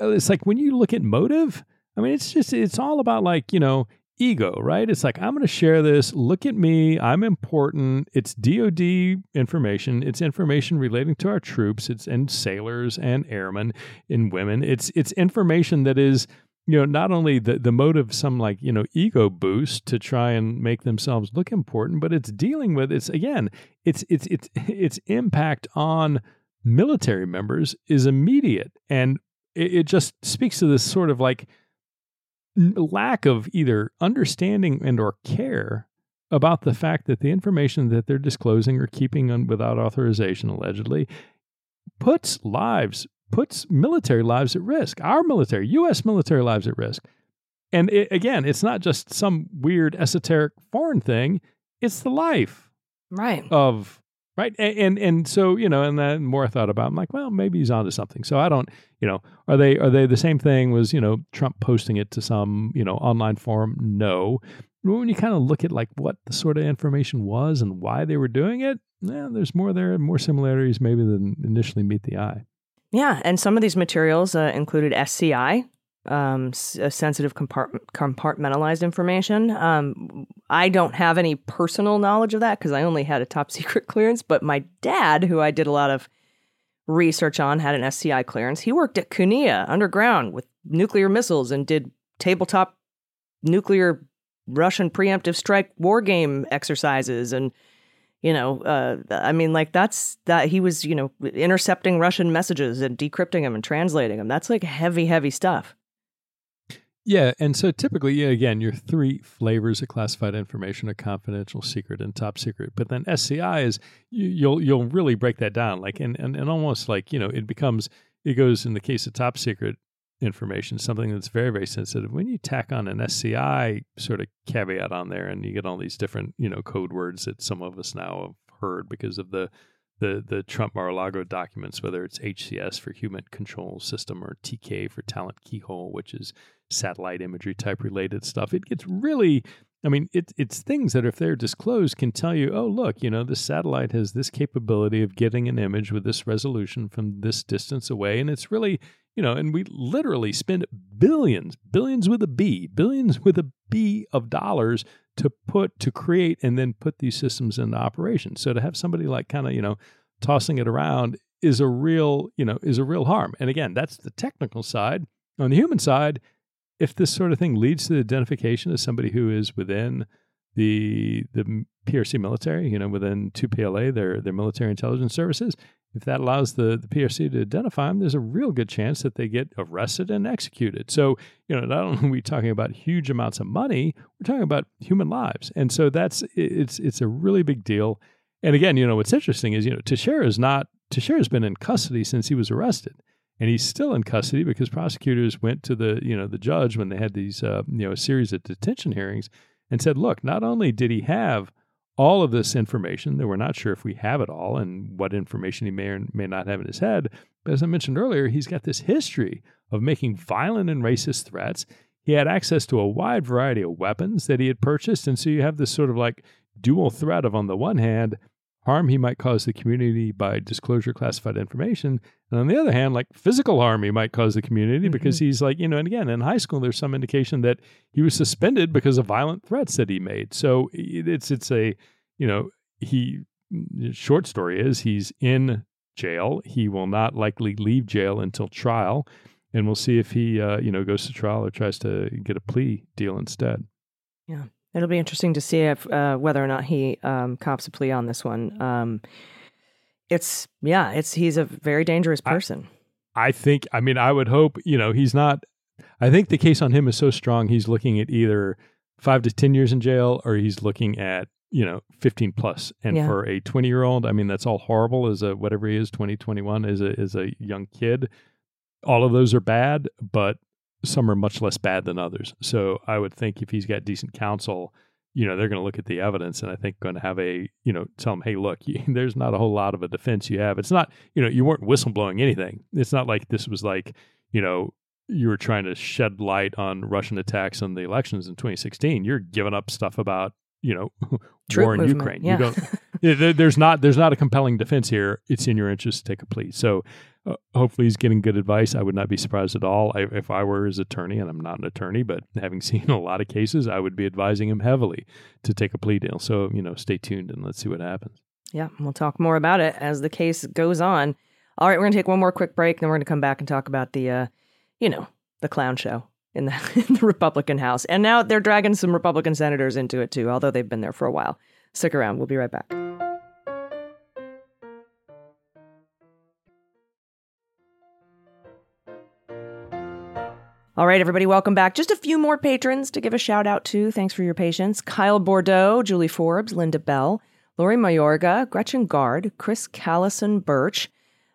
uh, it's like when you look at motive, I mean, it's just, it's all about like, you know, ego, right? It's like, I'm going to share this. Look at me. I'm important. It's DOD information. It's information relating to our troops. It's and sailors and airmen and women. It's, it's information that is, you know not only the the motive some like you know ego boost to try and make themselves look important but it's dealing with it's again it's it's it's its impact on military members is immediate. And it, it just speaks to this sort of like lack of either understanding and or care about the fact that the information that they're disclosing or keeping on without authorization allegedly puts lives puts military lives at risk, our military, U.S. military lives at risk. And it, again, it's not just some weird esoteric foreign thing; it's the life, right? Of right, and and, and so you know, and the more I thought about, it, I'm like, well, maybe he's onto something. So I don't, you know, are they are they the same thing? Was you know Trump posting it to some you know online forum? No. When you kind of look at like what the sort of information was and why they were doing it, yeah, there's more there, more similarities maybe than initially meet the eye. Yeah, and some of these materials uh, included SCI, um, s- sensitive compart- compartmentalized information. Um, I don't have any personal knowledge of that because I only had a top secret clearance, but my dad, who I did a lot of research on, had an SCI clearance. He worked at Kunia underground with nuclear missiles and did tabletop nuclear Russian preemptive strike war game exercises and you know uh, i mean like that's that he was you know intercepting russian messages and decrypting them and translating them that's like heavy heavy stuff. Yeah and so typically again your three flavors of classified information are confidential secret and top secret. But then sci is you, you'll you'll really break that down. Like and, and and almost like you know it becomes it goes in the case of top secret information, something that's very, very sensitive. When you tack on an SCI sort of caveat on there, and you get all these different, you know, code words that some of us now have heard because of the the the Trump Mar-a-Lago documents, whether it's HCS for Human Control System or TK for Talent Keyhole, which is satellite imagery type related stuff. It gets really I mean, it, it's things that if they're disclosed can tell you, oh, look, you know, this satellite has this capability of getting an image with this resolution from this distance away. And it's really, you know, and we literally spend billions, billions with a B, billions with a B of dollars to put, to create, and then put these systems into operation. So to have somebody like kind of, you know, tossing it around is a real, you know, is a real harm. And again, that's the technical side. On the human side, if this sort of thing leads to the identification of somebody who is within the the PRC military, you know, within 2PLA, their their military intelligence services, if that allows the, the PRC to identify them, there's a real good chance that they get arrested and executed. So, you know, not only are we talking about huge amounts of money, we're talking about human lives. And so that's it's it's a really big deal. And again, you know, what's interesting is, you know, Teixeira is not Teixeira's been in custody since he was arrested and he's still in custody because prosecutors went to the you know the judge when they had these uh, you know a series of detention hearings and said, look, not only did he have all of this information that we're not sure if we have it all and what information he may or may not have in his head, but as I mentioned earlier, he's got this history of making violent and racist threats. He had access to a wide variety of weapons that he had purchased, and so you have this sort of like dual threat of on the one hand harm he might cause the community by disclosure classified information. And on the other hand, like physical harm he might cause the community mm-hmm. because he's like, you know, and again, in high school, there's some indication that he was suspended because of violent threats that he made. So it's, it's a, you know, he, short story is he's in jail. He will not likely leave jail until trial. And we'll see if he, uh, you know, goes to trial or tries to get a plea deal instead. Yeah. It'll be interesting to see if uh, whether or not he um, cops a plea on this one. Um, it's yeah, it's he's a very dangerous person. I, I think. I mean, I would hope you know he's not. I think the case on him is so strong. He's looking at either five to ten years in jail, or he's looking at you know 15 plus and yeah. for a 20 year old i mean that's all horrible as a whatever he is 20 21 as a as a young kid all of those are bad but some are much less bad than others. So I would think if he's got decent counsel, you know, they're going to look at the evidence and I think going to have a, you know, tell him, hey, look, you, there's not a whole lot of a defense you have. It's not, you know, you weren't whistleblowing anything. It's not like this was like, you know, you were trying to shed light on Russian attacks on the elections in 2016. You're giving up stuff about, you know, war in Ukraine. Yeah. You don't, there's not there's not a compelling defense here. It's in your interest to take a plea. So uh, hopefully he's getting good advice. I would not be surprised at all I, if I were his attorney, and I'm not an attorney, but having seen a lot of cases, I would be advising him heavily to take a plea deal. So, you know, stay tuned and let's see what happens. Yeah, we'll talk more about it as the case goes on. All right, we're to take one more quick break, then we're to come back and talk about the, uh, you know, the clown show in the, in the Republican House. And now they're dragging some Republican senators into it too, although they've been there for a while. Stick around. We'll be right back. All right, everybody, welcome back. Just a few more patrons to give a shout out to. Thanks for your patience. Kyle Bordeaux, Julie Forbes, Linda Bell, Lori Mayorga, Gretchen Gard, Chris Callison Birch,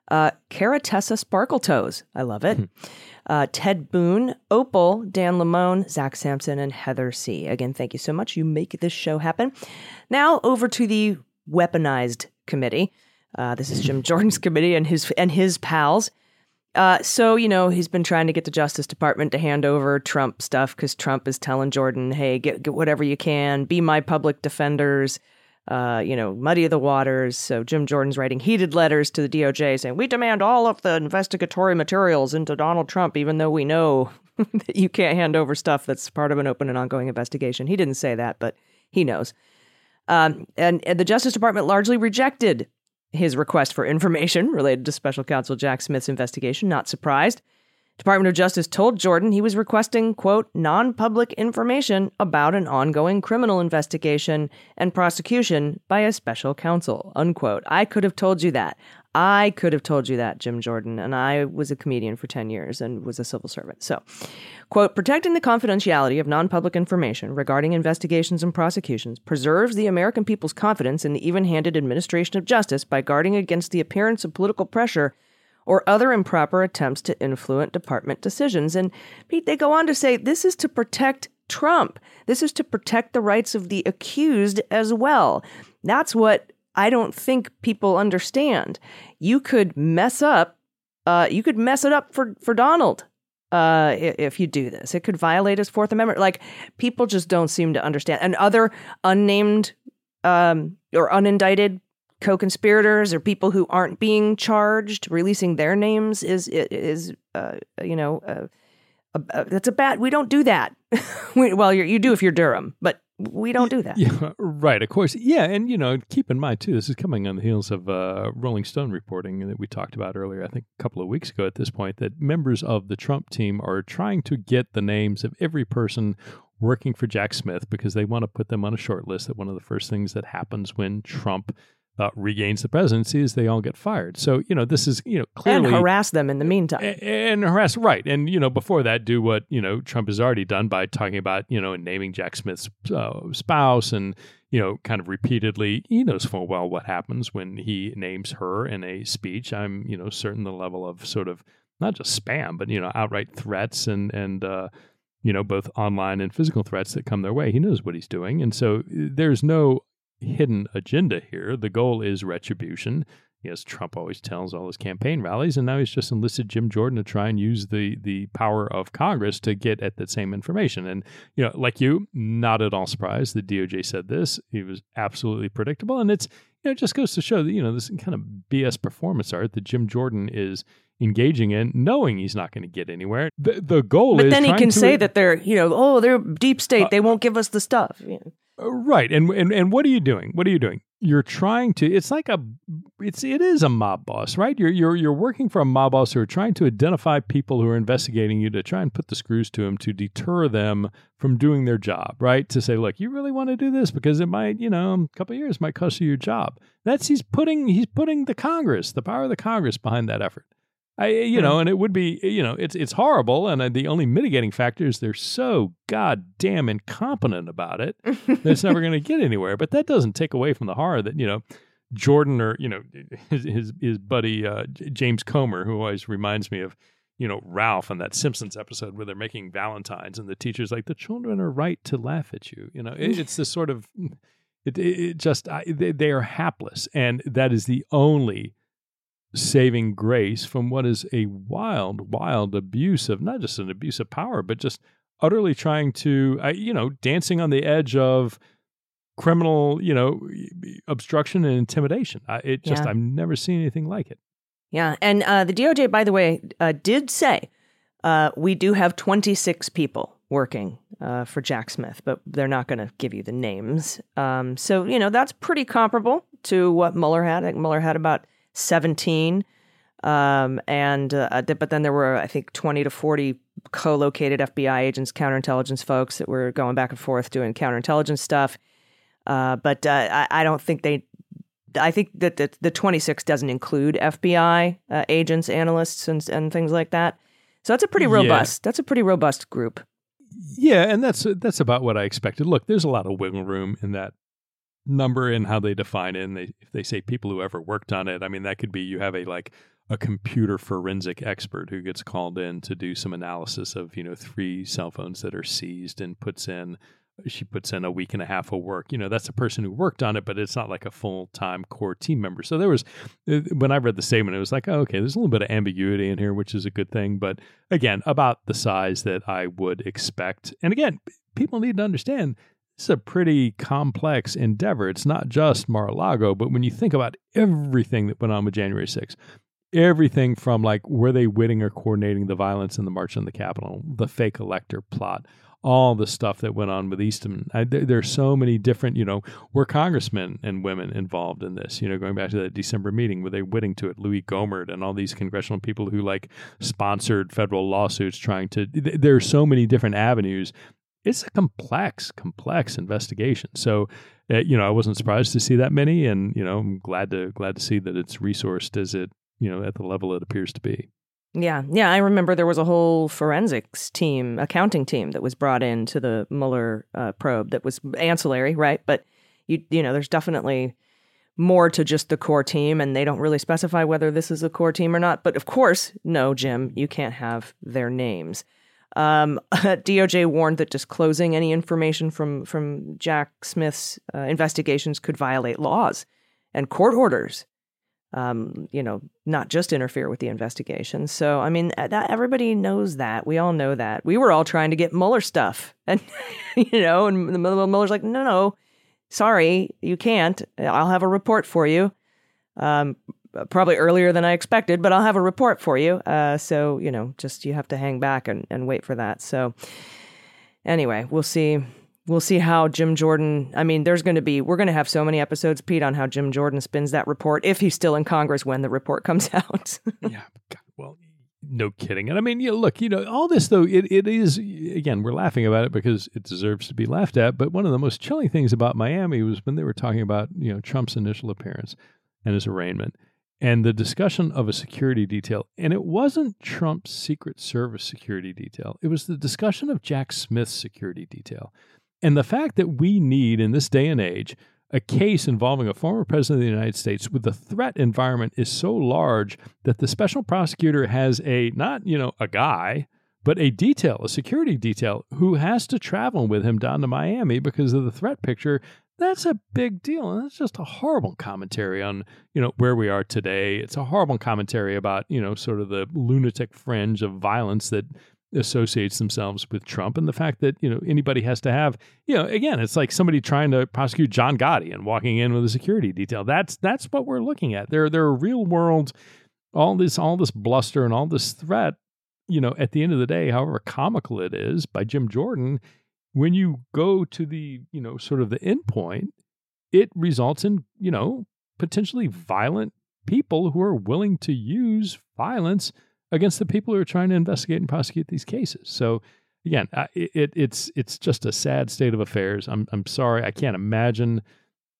uh, Cara Tessa Sparkletoes. I love it. Hmm. uh, Ted Boone, Opal, Dan Lamone, Zach Sampson, and Heather C. Again, thank you so much. You make this show happen. Now over to the weaponized committee. Uh, this is Jim Jordan's committee and his and his pals. Uh, so, you know, he's been trying to get the Justice Department to hand over Trump stuff because Trump is telling Jordan, hey, get, get whatever you can, be my public defenders, uh, you know, muddy the waters. So Jim Jordan's writing heated letters to the DOJ saying, we demand all of the investigatory materials into Donald Trump, even though we know that you can't hand over stuff that's part of an open and ongoing investigation. He didn't say that, but he knows. Um, and, and the Justice Department largely rejected his request for information related to special counsel Jack Smith's investigation. Not surprised. Department of Justice told Jordan he was requesting, quote, non public information about an ongoing criminal investigation and prosecution by a special counsel, unquote. I could have told you that. I could have told you that, Jim Jordan, and I was a comedian for 10 years and was a civil servant. So, quote, protecting the confidentiality of non public information regarding investigations and prosecutions preserves the American people's confidence in the even handed administration of justice by guarding against the appearance of political pressure or other improper attempts to influence department decisions. And Pete, they go on to say this is to protect Trump. This is to protect the rights of the accused as well. That's what I don't think people understand. You could mess up, uh, you could mess it up for, for Donald. uh, if you do this. It could violate his Fourth Amendment. Like people just don't seem to understand. And other unnamed um, or unindicted co-conspirators or people who aren't being charged, releasing their names is is uh, you know uh, that's a bad. We don't do that. we, well, you do if you're Durham, but we don't do that. Yeah, right. Of course. Yeah, and you know, keep in mind too, this is coming on the heels of uh, Rolling Stone reporting that we talked about earlier. I think a couple of weeks ago at this point, that members of the Trump team are trying to get the names of every person working for Jack Smith because they want to put them on a short list. That one of the first things that happens when Trump uh, regains the presidency is they all get fired. So you know this is you know clearly and harass them in the meantime and, and harass right. And you know before that, do what you know Trump has already done by talking about you know and naming Jack Smith's uh, spouse and you know kind of repeatedly. He knows full well what happens when he names her in a speech. I'm you know certain the level of sort of not just spam, but you know outright threats and and uh, you know both online and physical threats that come their way. He knows what he's doing, and so there's no hidden agenda here. The goal is retribution. Yes, Trump always tells all his campaign rallies, and now he's just enlisted Jim Jordan to try and use the the power of Congress to get at that same information. And you know, like you, not at all surprised the DOJ said this. It was absolutely predictable, and it's you know it just goes to show that you know this kind of BS performance art that Jim Jordan is engaging in, knowing he's not going to get anywhere. The, the goal but then he can say that they're you know oh they're deep state, uh, they won't give us the stuff. You know. Uh, right. And, and and what are you doing? What are you doing? You're trying to it's like a it's it is a mob boss, right? You're you're you're working for a mob boss who are trying to identify people who are investigating you to try and put the screws to them to deter them from doing their job, right? To say, look, you really want to do this because it might, you know, a couple years might cost you your job. That's he's putting he's putting the Congress, the power of the Congress behind that effort. I, you know, and it would be, you know, it's it's horrible, and uh, the only mitigating factor is they're so goddamn incompetent about it that it's never going to get anywhere. But that doesn't take away from the horror that you know Jordan or you know his his, his buddy uh, James Comer, who always reminds me of you know Ralph on that Simpsons episode where they're making Valentines, and the teacher's like, "The children are right to laugh at you." You know, it, it's this sort of it, it just I, they, they are hapless, and that is the only saving grace from what is a wild, wild abuse of not just an abuse of power, but just utterly trying to, uh, you know, dancing on the edge of criminal, you know, obstruction and intimidation. I, it just, yeah. I've never seen anything like it. Yeah. And uh, the DOJ, by the way, uh, did say uh, we do have 26 people working uh, for Jack Smith, but they're not going to give you the names. Um, so, you know, that's pretty comparable to what Mueller had. I think Mueller had about 17. Um, and uh, but then there were I think 20 to 40 co-located FBI agents, counterintelligence folks that were going back and forth doing counterintelligence stuff. Uh, but uh, I, I, don't think they. I think that the, the 26 doesn't include FBI uh, agents, analysts, and and things like that. So that's a pretty robust. Yeah. That's a pretty robust group. Yeah, and that's that's about what I expected. Look, there's a lot of wiggle room in that number and how they define it. And they, if they say people who ever worked on it, I mean, that could be you have a like a computer forensic expert who gets called in to do some analysis of, you know, three cell phones that are seized and puts in she puts in a week and a half of work. You know, that's a person who worked on it, but it's not like a full time core team member. So there was, uh, when I read the statement, it was like, oh, okay, there's a little bit of ambiguity in here, which is a good thing. But again, about the size that I would expect. And again, people need to understand it's a pretty complex endeavor. It's not just Mar a Lago, but when you think about everything that went on with January 6th, everything from like were they witting or coordinating the violence in the March on the Capitol, the fake elector plot, all the stuff that went on with Eastman. I, there, there's so many different, you know, were congressmen and women involved in this? You know, going back to that December meeting, were they witting to it? Louis Gohmert and all these congressional people who like sponsored federal lawsuits trying to. There are so many different avenues it's a complex, complex investigation. So, uh, you know, I wasn't surprised to see that many, and you know, I'm glad to glad to see that it's resourced as it, you know, at the level it appears to be. Yeah, yeah, I remember there was a whole forensics team, accounting team that was brought in to the Mueller uh, probe that was ancillary, right? But you, you know, there's definitely more to just the core team, and they don't really specify whether this is a core team or not. But of course, no, Jim, you can't have their names. Um, DOJ warned that disclosing any information from from Jack Smith's uh, investigations could violate laws and court orders. um, you know, not just interfere with the investigation. So, I mean, that, everybody knows that. We all know that. We were all trying to get Mueller stuff, and you know, and Mueller's like, no, no, sorry, you can't. I'll have a report for you. Um, probably earlier than I expected, but I'll have a report for you. Uh, so you know, just you have to hang back and, and wait for that. So anyway, we'll see we'll see how Jim Jordan. I mean, there's going to be we're going to have so many episodes, Pete, on how Jim Jordan spins that report if he's still in Congress when the report comes out. yeah, God, well, no kidding. And I mean, you know, look, you know, all this though, it, it is again, we're laughing about it because it deserves to be laughed at. But one of the most chilling things about Miami was when they were talking about you know Trump's initial appearance and his arraignment. And the discussion of a security detail, and it wasn't Trump's Secret Service security detail. It was the discussion of Jack Smith's security detail. And the fact that we need in this day and age a case involving a former president of the United States with the threat environment is so large that the special prosecutor has a not, you know, a guy, but a detail, a security detail who has to travel with him down to Miami because of the threat picture. That's a big deal. And that's just a horrible commentary on, you know, where we are today. It's a horrible commentary about, you know, sort of the lunatic fringe of violence that associates themselves with Trump and the fact that, you know, anybody has to have, you know, again, it's like somebody trying to prosecute John Gotti and walking in with a security detail. That's that's what we're looking at. There there are real world all this all this bluster and all this threat, you know, at the end of the day, however comical it is by Jim Jordan, when you go to the, you know, sort of the end point, it results in, you know, potentially violent people who are willing to use violence against the people who are trying to investigate and prosecute these cases. So again, it, it's it's just a sad state of affairs. I'm I'm sorry, I can't imagine,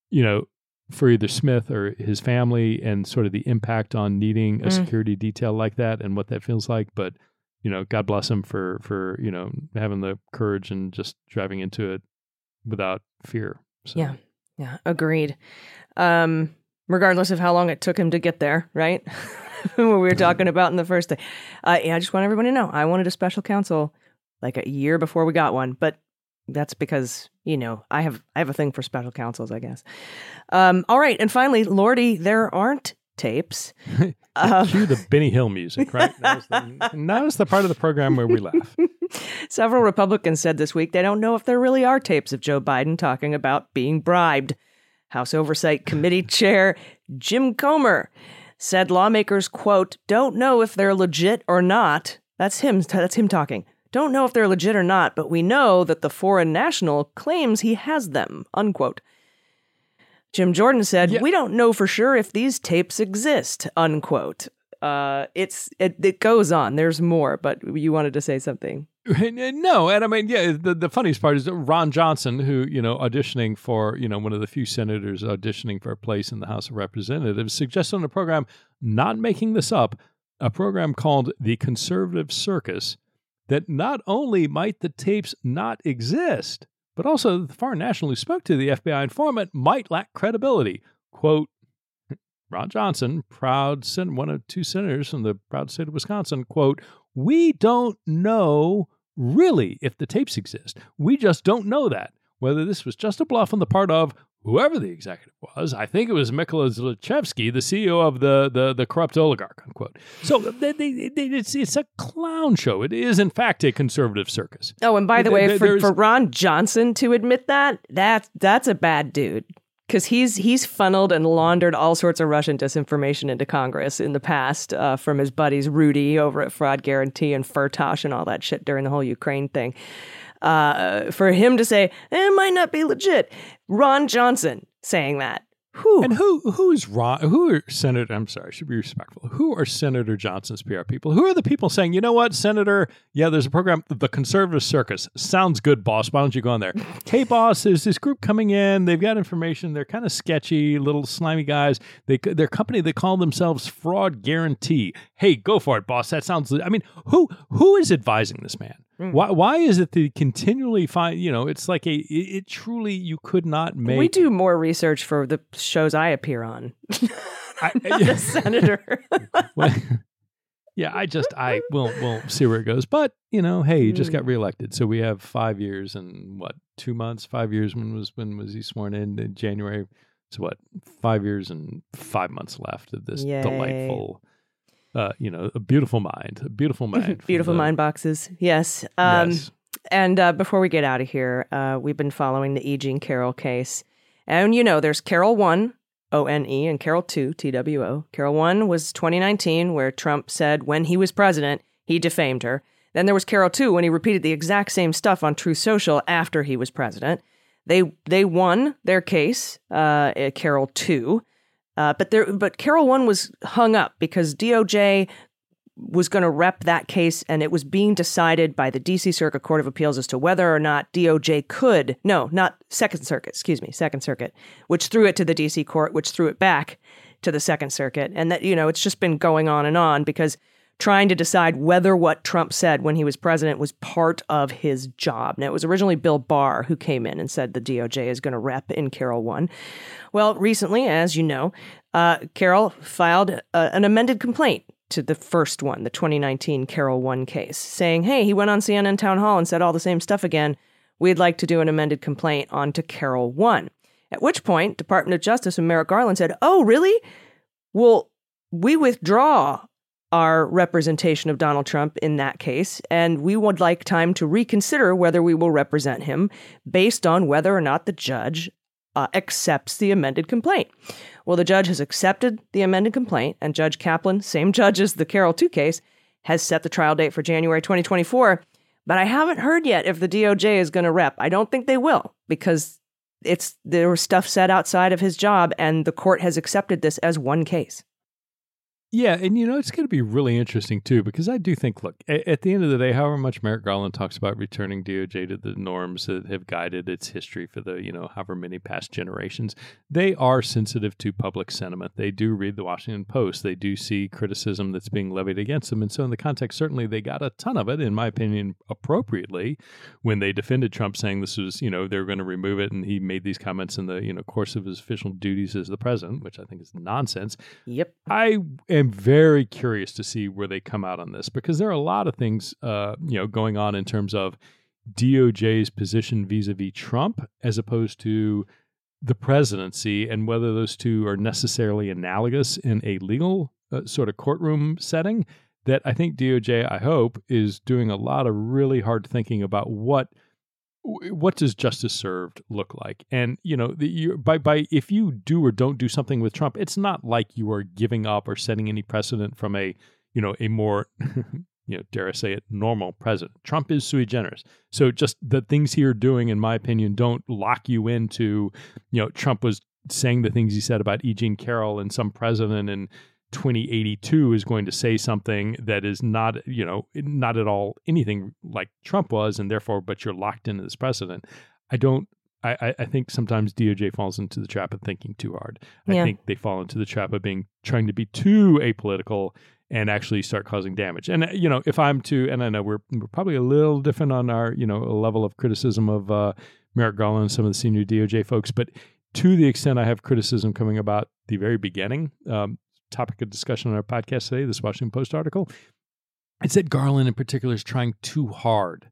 you know, for either Smith or his family and sort of the impact on needing a mm. security detail like that and what that feels like. But you know, God bless him for for you know having the courage and just driving into it without fear. So. Yeah, yeah, agreed. Um, regardless of how long it took him to get there, right? what we were talking about in the first day. Uh, yeah, I just want everyone to know I wanted a special counsel like a year before we got one, but that's because you know I have I have a thing for special counsels, I guess. Um, all right, and finally, Lordy, there aren't tapes. um, Cue the Benny Hill music, right? That was, the, that was the part of the program where we laugh. Several Republicans said this week they don't know if there really are tapes of Joe Biden talking about being bribed. House Oversight Committee Chair Jim Comer said lawmakers, quote, don't know if they're legit or not. That's him, that's him talking. Don't know if they're legit or not, but we know that the foreign national claims he has them, unquote. Jim Jordan said, yeah. "We don't know for sure if these tapes exist." Unquote. Uh, it's it, it goes on. There's more, but you wanted to say something. No, and I mean, yeah, the, the funniest part is Ron Johnson, who, you know, auditioning for, you know, one of the few senators auditioning for a place in the House of Representatives, suggested on a program, not making this up, a program called The Conservative Circus, that not only might the tapes not exist, but also the foreign national who spoke to the FBI informant might lack credibility. Quote, Ron Johnson, proud sen- one of two senators from the proud state of Wisconsin, quote, we don't know really if the tapes exist. We just don't know that. Whether this was just a bluff on the part of whoever the executive was, I think it was Mykola Zlochevsky, the CEO of the the, the corrupt oligarch, unquote. So they, they, they, it's, it's a clown show. It is, in fact, a conservative circus. Oh, and by the way, for, for Ron Johnson to admit that, that that's a bad dude because he's he's funneled and laundered all sorts of Russian disinformation into Congress in the past uh, from his buddies Rudy over at Fraud Guarantee and Firtash and all that shit during the whole Ukraine thing. Uh, for him to say eh, it might not be legit, Ron Johnson saying that who? And who who is Ron? Who are Senator? I'm sorry, I should be respectful. Who are Senator Johnson's PR people? Who are the people saying, you know what, Senator? Yeah, there's a program, the Conservative Circus. Sounds good, boss. Why don't you go on there? hey, boss, there's this group coming in. They've got information. They're kind of sketchy, little slimy guys. They their company they call themselves Fraud Guarantee. Hey, go for it, boss. That sounds. I mean, who who is advising this man? Mm. Why, why is it that continually find, you know, it's like a, it, it, truly, you could not make. We do more research for the shows I appear on. I, yeah. senator. well, yeah, I just, I will, we'll see where it goes. But, you know, hey, he just got mm. reelected. So we have five years and what, two months, five years when was, when was he sworn in in January? So what? Five years and five months left of this Yay. delightful, uh, you know, a beautiful mind, a beautiful mind, Beautiful the- mind boxes. Yes. Um, yes. And uh, before we get out of here, uh, we've been following the E. Jean Carroll case. And you know, there's Carroll 1, O N E, and Carroll 2, T W O. Carroll 1 was 2019, where Trump said when he was president, he defamed her. Then there was Carroll 2 when he repeated the exact same stuff on Truth Social after he was president. They they won their case, uh, Carroll 2. Uh, but there, but Carroll 1 was hung up because DOJ was going to rep that case, and it was being decided by the D.C. Circuit Court of Appeals as to whether or not DOJ could, no, not Second Circuit, excuse me, Second Circuit, which threw it to the D.C. Court, which threw it back to the Second Circuit. And that, you know, it's just been going on and on because trying to decide whether what Trump said when he was president was part of his job. Now, it was originally Bill Barr who came in and said the DOJ is going to rep in Carroll 1. Well, recently, as you know, uh, Carroll filed uh, an amended complaint to the first one, the 2019 Carroll 1 case, saying, hey, he went on CNN Town Hall and said all the same stuff again. We'd like to do an amended complaint on to Carroll 1. At which point, Department of Justice and Merrick Garland said, oh, really? Well, we withdraw our representation of Donald Trump in that case, and we would like time to reconsider whether we will represent him based on whether or not the judge uh, accepts the amended complaint. Well, the judge has accepted the amended complaint, and Judge Kaplan, same judge as the Carroll 2 case, has set the trial date for January 2024. But I haven't heard yet if the DOJ is going to rep. I don't think they will because it's there was stuff said outside of his job, and the court has accepted this as one case. Yeah, and you know it's going to be really interesting too because I do think, look, a- at the end of the day, however much Merrick Garland talks about returning DOJ to the norms that have guided its history for the you know however many past generations, they are sensitive to public sentiment. They do read the Washington Post. They do see criticism that's being levied against them, and so in the context, certainly they got a ton of it, in my opinion, appropriately, when they defended Trump, saying this was you know they were going to remove it, and he made these comments in the you know course of his official duties as the president, which I think is nonsense. Yep. I am very curious to see where they come out on this because there are a lot of things, uh, you know, going on in terms of DOJ's position vis-a-vis Trump as opposed to the presidency, and whether those two are necessarily analogous in a legal uh, sort of courtroom setting. That I think DOJ, I hope, is doing a lot of really hard thinking about what what does justice served look like? And you know the, you, by by if you do or don't do something with trump it's not like you are giving up or setting any precedent from a you know a more you know dare i say it normal president. Trump is sui generis. So just the things he are doing in my opinion don't lock you into you know trump was saying the things he said about e. Jean carroll and some president and 2082 is going to say something that is not, you know, not at all anything like Trump was, and therefore, but you're locked into this precedent. I don't. I, I think sometimes DOJ falls into the trap of thinking too hard. I Yeah. think they fall into the trap of being trying to be too apolitical and actually start causing damage. And uh, you know, if I'm to, and I know we're, we're probably a little different on our, you know, level of criticism of uh, Merrick Garland and some of the senior DOJ folks, but to the extent I have criticism coming about the very beginning, um, topic of discussion on our podcast today, this Washington Post article, It said Garland in particular is trying too hard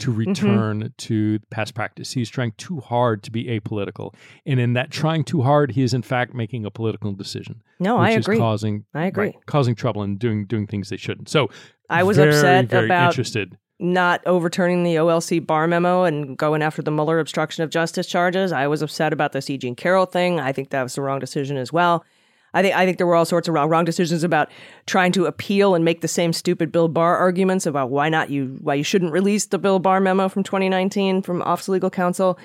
to Mm-hmm. return to past practice. He's trying too hard to be apolitical. And in that trying too hard, he is in fact making a political decision. No, which I is agree. causing I agree. right, causing trouble and doing doing things they shouldn't. So I was very, upset very about interested. not overturning the OLC Barr memo and going after the Mueller obstruction of justice charges. I was upset about the C. Jean Carroll thing. I think that was the wrong decision as well. I think I think there were all sorts of wrong, wrong decisions about trying to appeal and make the same stupid Bill Barr arguments about why not you why you shouldn't release the Bill Barr memo from 2019 from Office of Legal Counsel.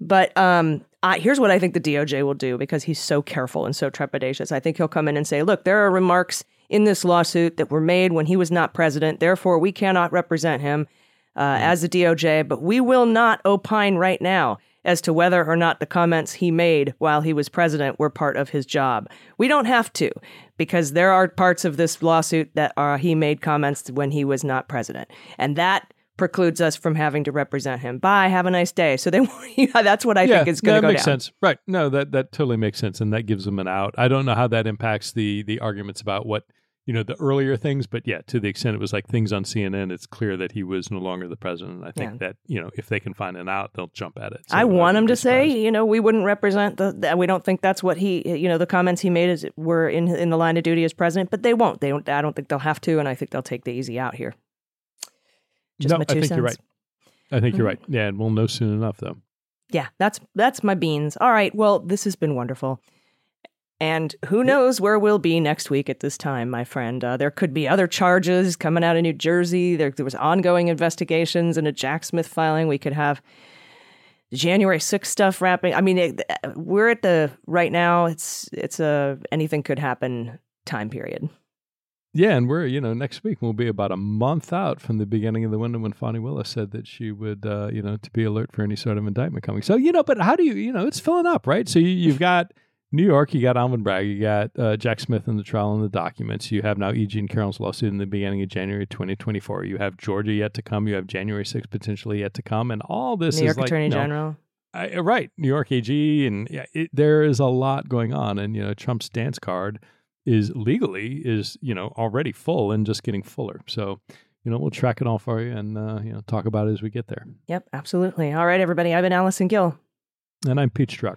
But um, I, here's what I think the DOJ will do because he's so careful and so trepidatious. I think he'll come in and say, look, there are remarks in this lawsuit that were made when he was not president. Therefore, we cannot represent him uh, as the DOJ, but we will not opine right now as to whether or not the comments he made while he was president were part of his job. We don't have to because there are parts of this lawsuit that are he made comments when he was not president. And that precludes us from having to represent him. Bye, have a nice day. So they yeah, that's what I yeah, think is going to no, go that makes down. sense. Right. No, that that totally makes sense and that gives them an out. I don't know how that impacts the the arguments about what you know the earlier things but yeah to the extent it was like things on cnn it's clear that he was no longer the president i think Yeah. that you know if they can find it out they'll jump at it So I want him to say, you know, we wouldn't represent the. That we don't think that's what he, you know, the comments he made is were in in the line of duty as president, but they won't. They don't. I don't think they'll have to, and I think they'll take the easy out here. Just no my i think you're right cents. i think you're right mm-hmm. yeah and we'll know soon enough though Yeah, that's that's my beans. All right. Well, this has been wonderful. And who knows where we'll be next week at this time, my friend. Uh, there could be other charges coming out of New Jersey. There, there was ongoing investigations and a Jack Smith filing. We could have January 6th stuff wrapping. I mean, it, we're at the right now. It's it's a anything could happen time period. Yeah, and we're you know next week we'll be about a month out from the beginning of the window when Fani Willis said that she would uh, you know to be alert for any sort of indictment coming. So you know, but how do you you know it's filling up, right? So you, you've got New York, you got Alvin Bragg, you got uh, Jack Smith in the trial and the documents. You have now E. Jean Carroll's lawsuit in the beginning of January 2024. You have Georgia yet to come. You have January 6th potentially yet to come, and all this New York is like Attorney General. I, uh, right, New York AG, and yeah, it, there is a lot going on, and you know Trump's dance card is legally is you know already full and just getting fuller. So you know we'll track it all for you and uh, you know talk about it as we get there. Yep, absolutely. All right, everybody. I've been Allison Gill, And I'm Pete Strzok.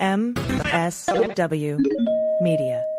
MSW Media.